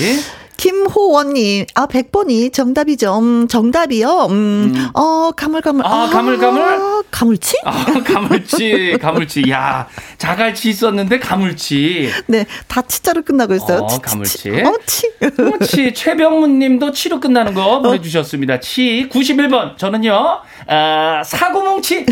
김호원님, 아, 100번이 정답이죠. 음, 정답이요. 음, 어, 가물가물. 아, 가물가물? 아, 가물치? 아, 가물치, 가물치. 야, 자갈치 있었는데 가물치. 네, 다 치자로 끝나고 있어요. 어, 치, 치, 가물치. 치. 어, 치. 치, 최병문 님도 치로 끝나는 거 보내주셨습니다. 치, 91번. 저는요, 아, *laughs* 사고뭉치.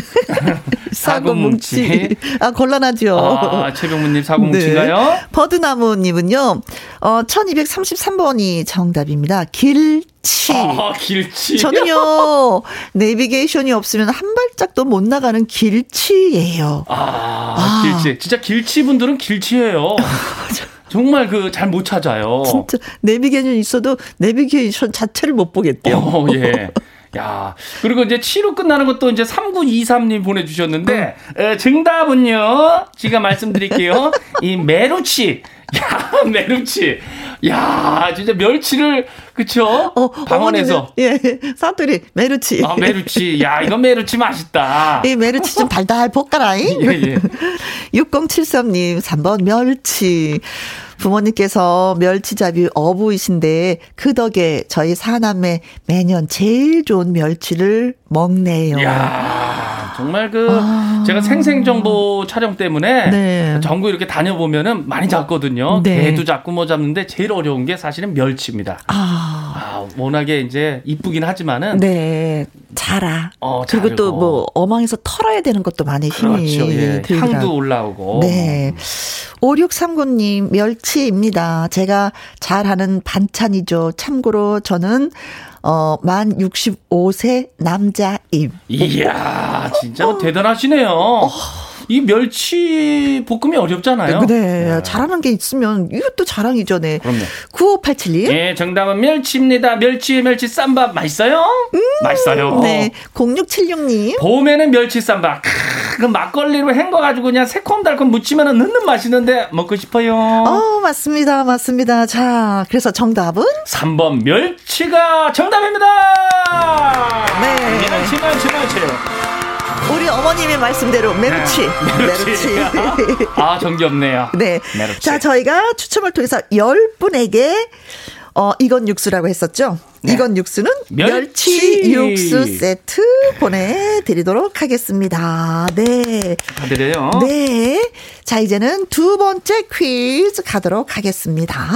사고뭉치. 아, 곤란하죠. 아, 최병문 님 사고뭉치인가요? 네. 버드나무 님은요, 어, 1233번 이 정답입니다. 길치. 아, 길치. 저는요, *laughs* 내비게이션이 없으면 한 발짝도 못 나가는 길치예요. 아, 아. 길치. 진짜 길치 분들은 길치예요. *laughs* 정말 그 잘 못 찾아요. 진짜 내비게이션 있어도 내비게이션 자체를 못 보겠대요. 어, 예. *laughs* 야, 그리고 이제 치로 끝나는 것도 이제 3923님 보내주셨는데, 에, 정답은요, 제가 말씀드릴게요. *laughs* 이 메루치. 야, *laughs* 메루치. 야, 진짜 멸치를, 그쵸? 어, 방언에서. 예, 사투리 메르치. 아, 메루치. 야, 이거 메루치 맛있다. *laughs* 이 메르치 좀 달달 볶아라잉. 예, 예. 6073님, 3번 멸치. 부모님께서 멸치잡이 어부이신데 그 덕에 저희 사남매 매년 제일 좋은 멸치를 먹네요. 야 정말 그 아. 제가 생생 정보 촬영 때문에 네. 전국 이렇게 다녀보면은 많이 잡거든요. 네. 개도 잡고 뭐 잡는데 제일 어려운 게 사실은 멸치입니다. 아, 아, 워낙에 이제 이쁘긴 하지만은 네. 자라. 어, 그리고 또. 뭐 어망에서 털어야 되는 것도 많이 힘이 그렇죠. 예. 들더라. 향도 올라오고. 네. 5639님, 멸치입니다. 제가 잘하는 반찬이죠. 참고로 저는, 어, 만 65세 남자임. 이야, 진짜 뭐 대단하시네요. 이 멸치 볶음이 어렵잖아요. 네, 잘하는 게 있으면 이것도 자랑이죠, 네. 그럼요. 9587님. 예, 정답은 멸치입니다. 멸치, 멸치 쌈밥 맛있어요? 맛있어요. 네, 0676님. 봄에는 멸치 쌈밥. 크, 그 막걸리로 헹궈가지고 그냥 새콤달콤 무치면 넣는 맛있는데 먹고 싶어요. 어, 맞습니다, 맞습니다. 자, 그래서 정답은? 3번 멸치가 정답입니다. 네. 멸치, 멸치, 멸치. 우리 어머님의 말씀대로 메르치. 메르치. *laughs* 아, 정기 없네요. 네. 메르치. 자, 저희가 추첨을 통해서 10분에게 어, 이건 육수라고 했었죠? 이건 육수는 멸치, 멸치. 육수 세트 보내드리도록 하겠습니다. 네. 축하드려요. 네. 자, 이제는 두 번째 퀴즈 가도록 하겠습니다.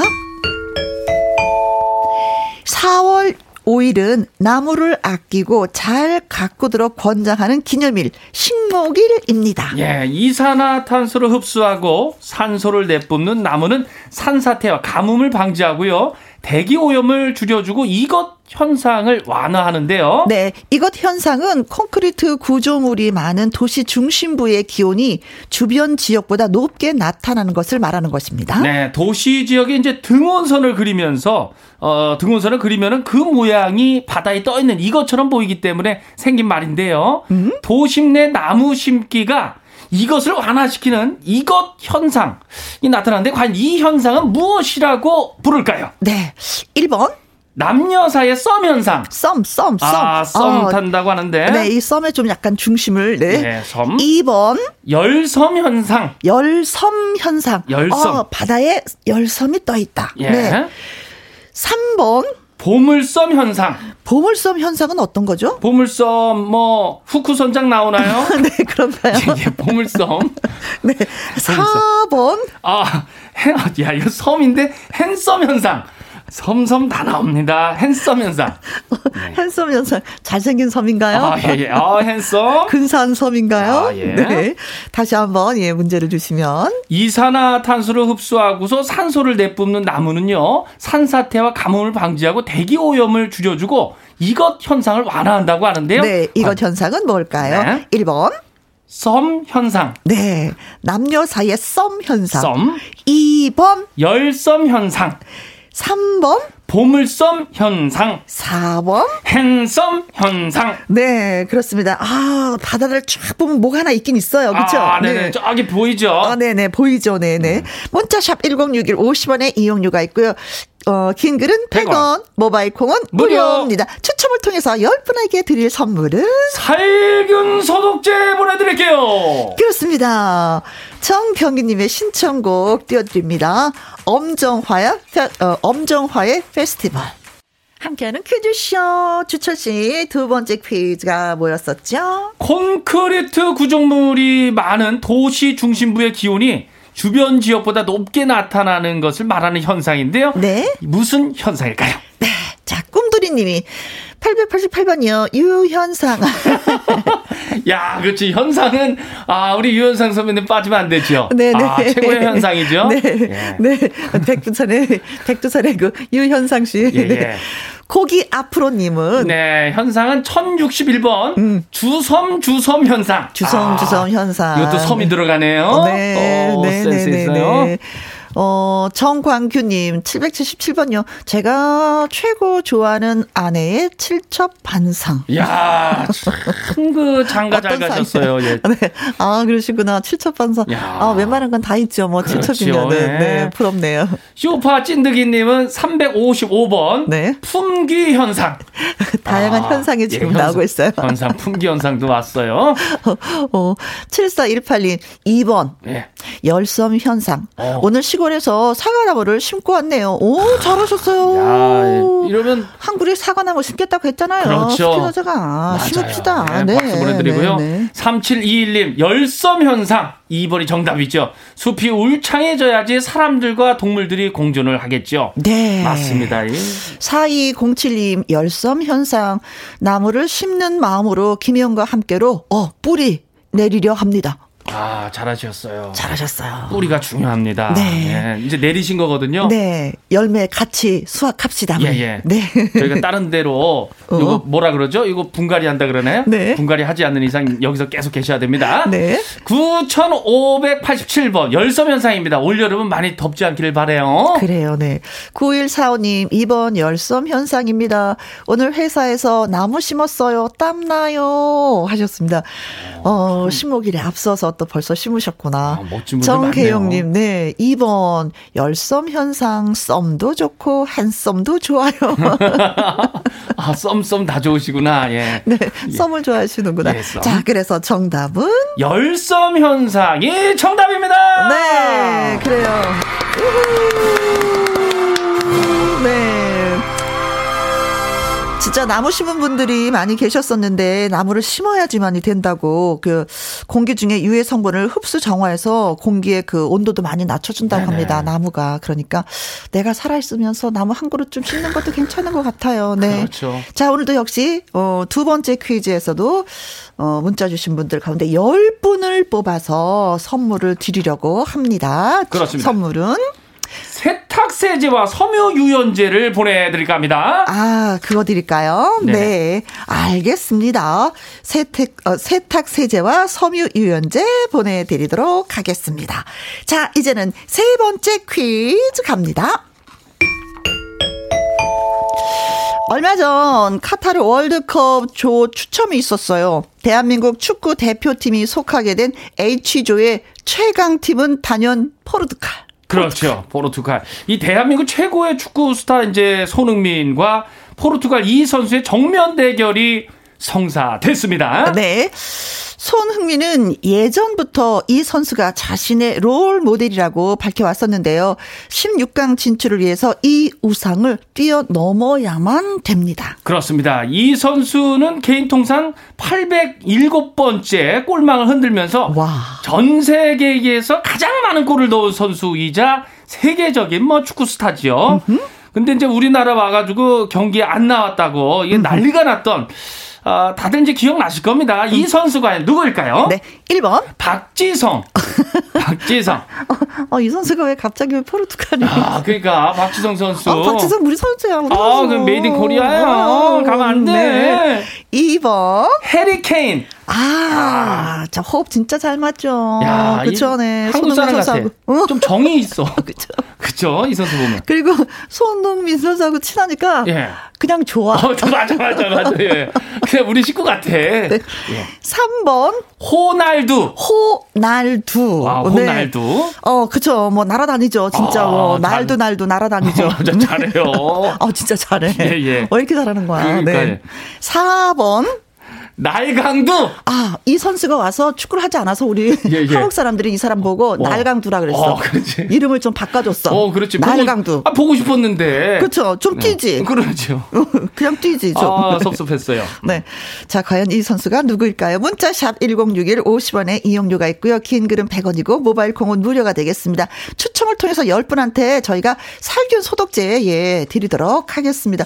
4월 5일은 나무를 아끼고 잘 가꾸도록 권장하는 기념일, 식목일입니다. 예, 이산화탄소를 흡수하고 산소를 내뿜는 나무는 산사태와 가뭄을 방지하고요. 대기 오염을 줄여주고 이것 현상을 완화하는데요. 네, 이것 현상은 콘크리트 구조물이 많은 도시 중심부의 기온이 주변 지역보다 높게 나타나는 것을 말하는 것입니다. 네, 도시 지역에 이제 등원선을 그리면서 어, 등원선을 그리면은 그 모양이 바다에 떠 있는 이것처럼 보이기 때문에 생긴 말인데요. 도심 내 나무 심기가 이것을 완화시키는 이것 현상이 나타나는데 과연 이 현상은 무엇이라고 부를까요? 네, 1번 남녀 사이의 썸 현상. 썸, 썸, 썸. 아, 썸 어, 탄다고 하는데. 네, 이 썸에 좀 약간 중심을 네. 네, 섬. 2번 열섬 현상. 열섬 현상. 열섬. 어, 바다에 열섬이 떠 있다. 예. 네. 3번 보물섬 현상. 보물섬 현상은 어떤 거죠? 보물섬 뭐 후쿠 선장 나오나요? *laughs* 네, 그런가요? 예, 보물섬. *laughs* 네. 4번 아, 해, 야, 이거 섬인데 핸섬 현상. 섬섬 다 나옵니다. 핸섬 현상. 핸섬 현상 잘생긴 섬인가요? 아, 예, 예. 아, 핸섬. 근사한 섬인가요? 아, 예. 네. 다시 한번 예 문제를 주시면 이산화탄소를 흡수하고서 산소를 내뿜는 나무는요, 산사태와 가뭄을 방지하고 대기 오염을 줄여주고 이것 현상을 완화한다고 하는데요. 네, 이것 아, 현상은 뭘까요? 네. 1번 섬 현상, 네. 남녀 사이의 썸 현상. 썸, 2번, 열섬 현상, 3번, 보물섬 현상, 4번. 핸섬 현상. 네, 그렇습니다. 아, 바다를 쫙 보면 뭐가 하나 있긴 있어요. 그렇죠? 아, 네네. 저기 보이죠? 아, 네네. 보이죠. 네네. 문자샵 1061 50원의 이용료가 있고요. 어, 긴 글은 100원, 100원. 모바일 콩은 무료. 무료 입니다. 추첨을 통해서 10분에게 드릴 선물은 살균 소독제 보내드릴게요. 그렇습니다. 정경기님의 신청곡 띄워드립니다. 엄정화의, 페- 어, 엄정화의 페스티벌. 함께하는 퀴즈쇼. 주철 씨 두 번째 퀴즈가 뭐였었죠? 콘크리트 구조물이 많은 도시 중심부의 기온이 주변 지역보다 높게 나타나는 것을 말하는 현상인데요. 네. 무슨 현상일까요? 네. 자, 꿈돌이님이 888번이요. 유현상. *laughs* 야, 그렇지. 현상은, 아, 우리 유현상 선배님 빠지면 안 되죠. 네네. 아, 최고의 현상이죠. 네. 예. 네. 백두산의, 백두산의 그 유현상 씨. 예, 예. 고기 앞으로님은 네, 현상은 1061번. 주섬, 주섬 현상. 음. 주섬, 아, 주섬 현상. 이것도 섬이 들어가네요. 네, 어, 네, 네, 네. 네. 어, 정광규님, 777번요. 제가 최고 좋아하는 아내의 칠첩 반상. 야, 참그 장가 잘 가셨어요. 예. *laughs* 네. 아, 그러시구나. 칠첩 반상. 야. 아, 웬만한 건 다 있죠. 뭐, 그렇죠. 칠첩이면은. 예. 네, 부럽네요. 쇼파 찐득이님은 355번. 네. 품귀 현상. *laughs* 다양한 아, 현상이 지금 예, 현상, 나오고 있어요. 현상, 품귀 현상도 왔어요. *laughs* 어, 7418님, 2번. 예. 열섬 현상. 어. 오늘 시골 에서 사과나무를 심고 왔네요. 오, 잘하셨어요. 야, 이러면 한국에 사과나무 심겠다고 했잖아요. 그렇죠. 스피노자가 맞아요. 심읍시다. 네, 네. 박수 보내드리고요. 네, 네. 3721님, 열섬 현상. 2번이 정답이죠. 숲이 울창해져야지 사람들과 동물들이 공존을 하겠죠. 네. 맞습니다. 예. 4207님, 열섬 현상. 나무를 심는 마음으로 김희영과 함께로, 어, 뿌리 내리려 합니다. 아, 잘하셨어요. 잘하셨어요. 뿌리가 중요합니다. 네. 예, 이제 내리신 거거든요. 네. 열매 같이 수확합시다. 예, 예. 네. 저희가 다른 데로 *laughs* 어. 이거 뭐라 그러죠? 이거 분갈이 한다 그러나요? 네. 분갈이 하지 않는 이상 여기서 계속 계셔야 됩니다. 네. 9587번 열섬 현상입니다. 올 여름은 많이 덥지 않기를 바래요. 그래요, 네. 9145님, 2번 열섬 현상입니다. 오늘 회사에서 나무 심었어요. 땀 나요. 하셨습니다. 어, 심목일에 앞서서 또 벌써 심으셨구나. 아, 멋진 분들 정계용님, 네. 2번 열섬 현상, 썸도 좋고, 한썸도 좋아요. *laughs* 아, 썸 썸 다 좋으시구나. 예. *laughs* 네. 썸을 좋아하시는구나. 예, 썸. 자, 그래서 정답은? 열섬 현상이 정답입니다. 네, 그래요. 우후. 네. 진짜 나무 심은 분들이 많이 계셨었는데 나무를 심어야지만이 된다고 그 공기 중에 유해 성분을 흡수 정화해서 공기의 그 온도도 많이 낮춰준다고 네네. 합니다. 나무가 그러니까 내가 살아 있으면서 나무 한 그루 좀 심는 것도 괜찮은 것 같아요. 네. 그렇죠. 자 오늘도 역시 어, 두 번째 퀴즈에서도 어, 문자 주신 분들 가운데 10분을 뽑아서 선물을 드리려고 합니다. 그렇습니다. 선물은 세탁세제와 섬유유연제를 보내드릴까 합니다. 아, 그거 드릴까요? 네. 네. 알겠습니다. 세탁, 어, 세탁세제와 섬유유연제 보내드리도록 하겠습니다. 자, 이제는 세 번째 퀴즈 갑니다. 얼마 전 카타르 월드컵 조 추첨이 있었어요. 대한민국 축구 대표팀이 속하게 된 H조의 최강팀은 단연 포르투갈. 그렇죠. 포르투갈. 이 대한민국 최고의 축구 스타 이제 손흥민과 포르투갈 이 선수의 정면 대결이 성사됐습니다. 네. 손흥민은 예전부터 이 선수가 자신의 롤 모델이라고 밝혀왔었는데요. 16강 진출을 위해서 이 우상을 뛰어넘어야만 됩니다. 그렇습니다. 이 선수는 개인 통산 807번째 골망을 흔들면서 와. 전 세계에서 가장 많은 골을 넣은 선수이자 세계적인 뭐 축구 스타지요. 근데 이제 우리나라 와가지고 경기에 안 나왔다고 이게 난리가 났던 아, 다들 이제 기억나실 겁니다. 이 선수가 누구일까요? 네. 1번. 박지성. *laughs* 박지성. 어, 이 선수가 왜 갑자기 왜 포르투갈이? 아, 그러니까 박지성 선수. 어, 박지성 우리 선수야. 우리 아, 선수. 그 made in Korea예요. 어, 가면 안 돼. 네. 2번. 해리 케인. 아, 저 호흡 진짜 잘 맞죠. 야, 그쵸, 이 네. 한국 사람 같아. 선수하고. 어? 좀 정이 있어. *laughs* 그쵸. 그쵸? 이 선수 보면. 그리고 손흥민 선수하고 친하니까 예. 그냥 좋아. 어, 맞아, 맞아, 맞아. 예. *laughs* 그냥 우리 식구 같아. 네. 예. 3번 호날두. 호날두. 아, 네. 호날두. 어, 그쵸. 뭐 날아다니죠. 진짜 아, 뭐 잘- 날도 날도 날아다니죠. *laughs* 맞아, 잘해요. *laughs* 어, 진짜 잘해. 예, 예. 왜 이렇게 잘하는 거야? 그러니까요. 네. 4번. 날강두. 아, 이 선수가 와서 축구를 하지 않아서 우리 *laughs* 예, 예. 한국 사람들이 이 사람 보고 날강두라 그랬어. 어, 그렇지. 이름을 좀 바꿔줬어. 어, 그렇지. 날강두. 보고, 아, 보고 싶었는데. 그쵸. 좀 뛰지. 그렇죠. *laughs* 그냥 뛰지, 좀. 아, 섭섭했어요. *laughs* 네. 자, 과연 이 선수가 누구일까요? 문자샵 1061 50원에 이용료가 있고요. 긴 글은 100원이고 모바일 콩은 무료가 되겠습니다. 추첨을 통해서 10분한테 저희가 살균 소독제 예, 드리도록 하겠습니다.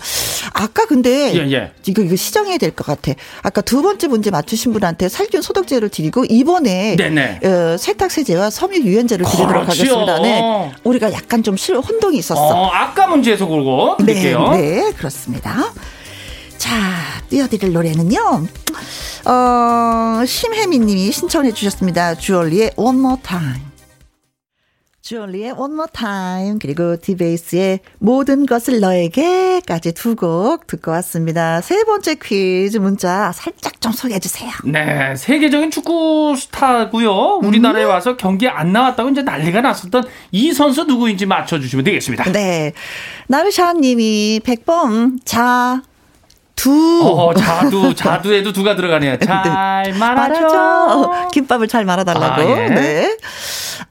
아까 근데 예, 예. 이거 이거 시정해야 될 것 같아. 아까 두 번째 문제 맞추신 분한테 살균 소독제를 드리고 이번에 네네. 어, 세탁 세제와 섬유 유연제를 드리도록 그렇지요. 하겠습니다. 네. 우리가 약간 좀 실, 혼동이 있었어. 어, 아까 문제에서 그러고 드릴게요. 네, 네, 그렇습니다. 자, 띄워드릴 노래는요. 어, 심혜미 님이 신청해 주셨습니다. 주얼리의 One More Time. 주얼리의 One More Time 그리고 디베이스의 모든 것을 너에게까지 두 곡 듣고 왔습니다. 세 번째 퀴즈 문자 살짝 좀 소개해 주세요. 네, 세계적인 축구 스타고요. 우리나라에 음. 와서 경기에 안 나왔다고 이제 난리가 났었던 이 선수 누구인지 맞춰 주시면 되겠습니다. 네. 나르샤 님이 100번 자, 두. 어, 자두, 자두에도 두가 들어가네요. *laughs* 잘 말하죠. 말하죠. 김밥을 잘 말아달라고. 아, 예. 네.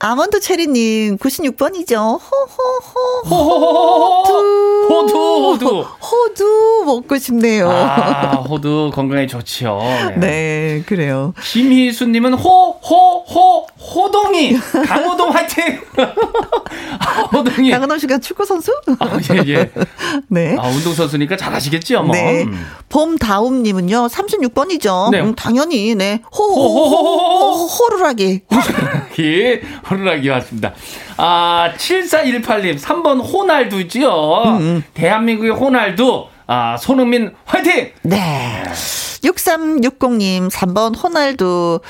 아몬드 체리님 96번이죠. 호호호. 호호호호. 호두, 호두. 호두 먹고 싶네요. 아, 호두 건강에 좋지요. 네. 네, 그래요. 김희수님은 호, 호, 호, 호동이. 강호동 화이팅! *laughs* 호동이. 강은호 씨가 축구 선수? 아, 예, 예. *laughs* 네. 아, 운동 선수니까 잘하시겠죠, 뭐. 네. 음. 봄다움님은요, 36번이죠. 네. 음, 당연히, 네. 호호호호호. 호호호호. 호루라기. *laughs* 예, 호루라기 왔습니다. 아, 7418님, 3번 호날두 있지요. 음, 대한민국의 호날두, 아, 손흥민 화이팅! 네. 6360님, 3번 호날두.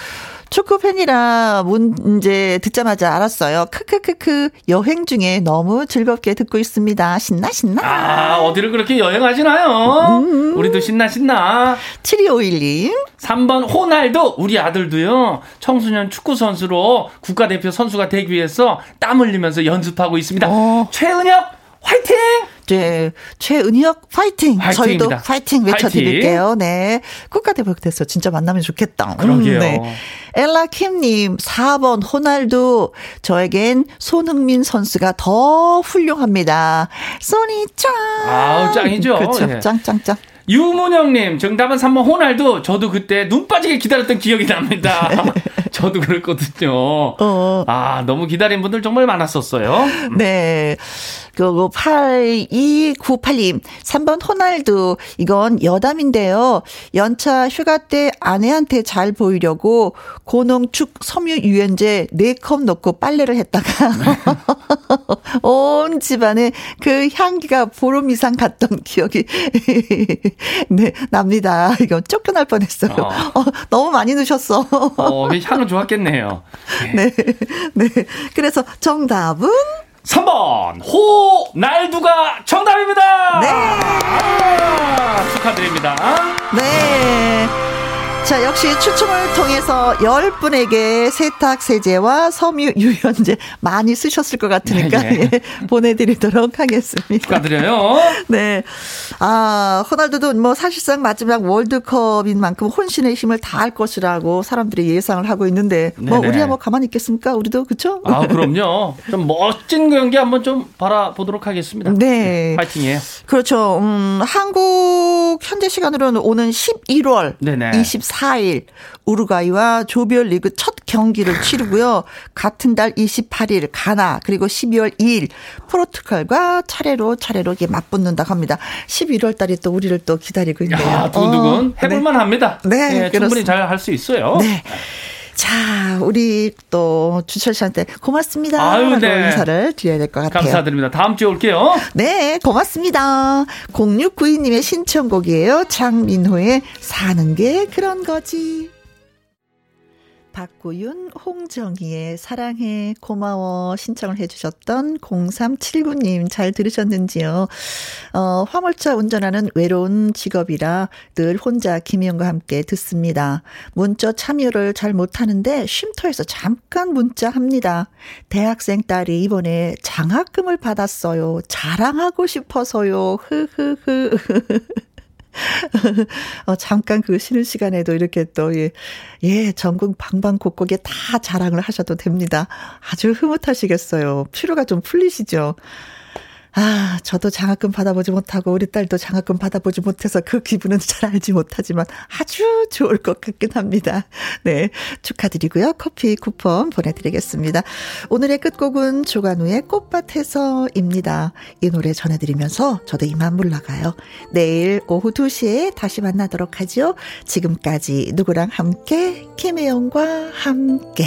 축구 팬이라 문제 듣자마자 알았어요. 크크크크. 여행 중에 너무 즐겁게 듣고 있습니다. 신나, 신나. 아, 어디를 그렇게 여행하시나요? 음. 우리도 신나, 신나. 7251님. 3번 호날두, 우리 아들도요, 청소년 축구 선수로 국가대표 선수가 되기 위해서 땀 흘리면서 연습하고 있습니다. 어. 최은혁, 화이팅! 네, 최은혁 파이팅. 파이팅입니다. 저희도 파이팅 외쳐드릴게요. 파이팅. 네. 국가대표 돼서 진짜 만나면 좋겠다. 음, 그러게요. 엘라 킴님, 4번 호날두. 저에겐 손흥민 선수가 더 훌륭합니다. 소니 짱. 아우, 짱이죠. 그쵸. 예. 짱짱 짱. 유문영님, 정답은 3번 호날두. 저도 그때 눈 빠지게 기다렸던 기억이 납니다. *laughs* *laughs* 저도 그랬거든요. 어. 아, 너무 기다린 분들 정말 많았었어요. 네. 그리고 8298님, 3번 호날두. 이건 여담인데요. 연차 휴가 때 아내한테 잘 보이려고 고농축 섬유 유연제 4컵 넣고 빨래를 했다가 *laughs* 온 집안에 그 향기가 보름 이상 갔던 기억이 *laughs* 네, 납니다. 이건 쫓겨날 뻔했어요. 어. 어, 너무 많이 넣으셨어. 어, 그 향은 좋았겠네요. 네. 네. 그래서 정답은 3번 호 날두가 정답입니다. 네. 아, 축하드립니다. 네. 자, 역시 추첨을 통해서 10분에게 세탁 세제와 섬유 유연제 많이 쓰셨을 것 같으니까 네, 네. 예, 보내드리도록 하겠습니다. 축하드려요. 네. 아, 호날두도 뭐 사실상 마지막 월드컵인 만큼 혼신의 힘을 다할 것이라고 사람들이 예상을 하고 있는데 뭐 네네. 우리야 뭐 가만히 있겠습니까? 우리도 그쵸? 아, 그럼요. 좀 멋진 경기 한번 좀 바라보도록 하겠습니다. 네. 파이팅이에요. 그렇죠. 음, 한국 현재 시간으로는 오는 11월 네네. 24일 우루과이와 조별 리그 첫 경기를 치르고요. 같은 달 28일 가나 그리고 12월 2일 포르투갈과 차례로 차례로 이게 맞붙는다고 합니다. 11월 달이 또 우리를 또 기다리고 있네요. 야, 두근두근 어, 해볼만 합니다. 네, 예, 충분히. 잘 할 수 있어요. 네. 자, 우리 또 주철 씨한테 고맙습니다. 아유, 네. 인사를 드려야 될 것 같아요. 감사드립니다. 다음 주에 올게요. 네, 고맙습니다. 0692님의 신청곡이에요. 장민호의 사는 게 그런 거지. 박고윤, 홍정희의 사랑해, 고마워 신청을 해주셨던 0379님 잘 들으셨는지요? 어, 화물차 운전하는 외로운 직업이라 늘 혼자 김희영과 함께 듣습니다. 문자 참여를 잘 못하는데 쉼터에서 잠깐 문자 합니다. 대학생 딸이 이번에 장학금을 받았어요. 자랑하고 싶어서요. 흐흐흐. *laughs* 어, 잠깐 그 쉬는 시간에도 이렇게 또, 예, 예, 전국 방방곡곡에 다 자랑을 하셔도 됩니다. 아주 흐뭇하시겠어요. 피로가 좀 풀리시죠? 아, 저도 장학금 받아보지 못하고 우리 딸도 장학금 받아보지 못해서 그 기분은 잘 알지 못하지만 아주 좋을 것 같긴 합니다. 네. 축하드리고요. 커피 쿠폰 보내드리겠습니다. 오늘의 끝곡은 조관우의 꽃밭에서입니다. 이 노래 전해드리면서 저도 이만 물러가요. 내일 오후 2시에 다시 만나도록 하죠. 지금까지 누구랑 함께, 김혜영과 함께.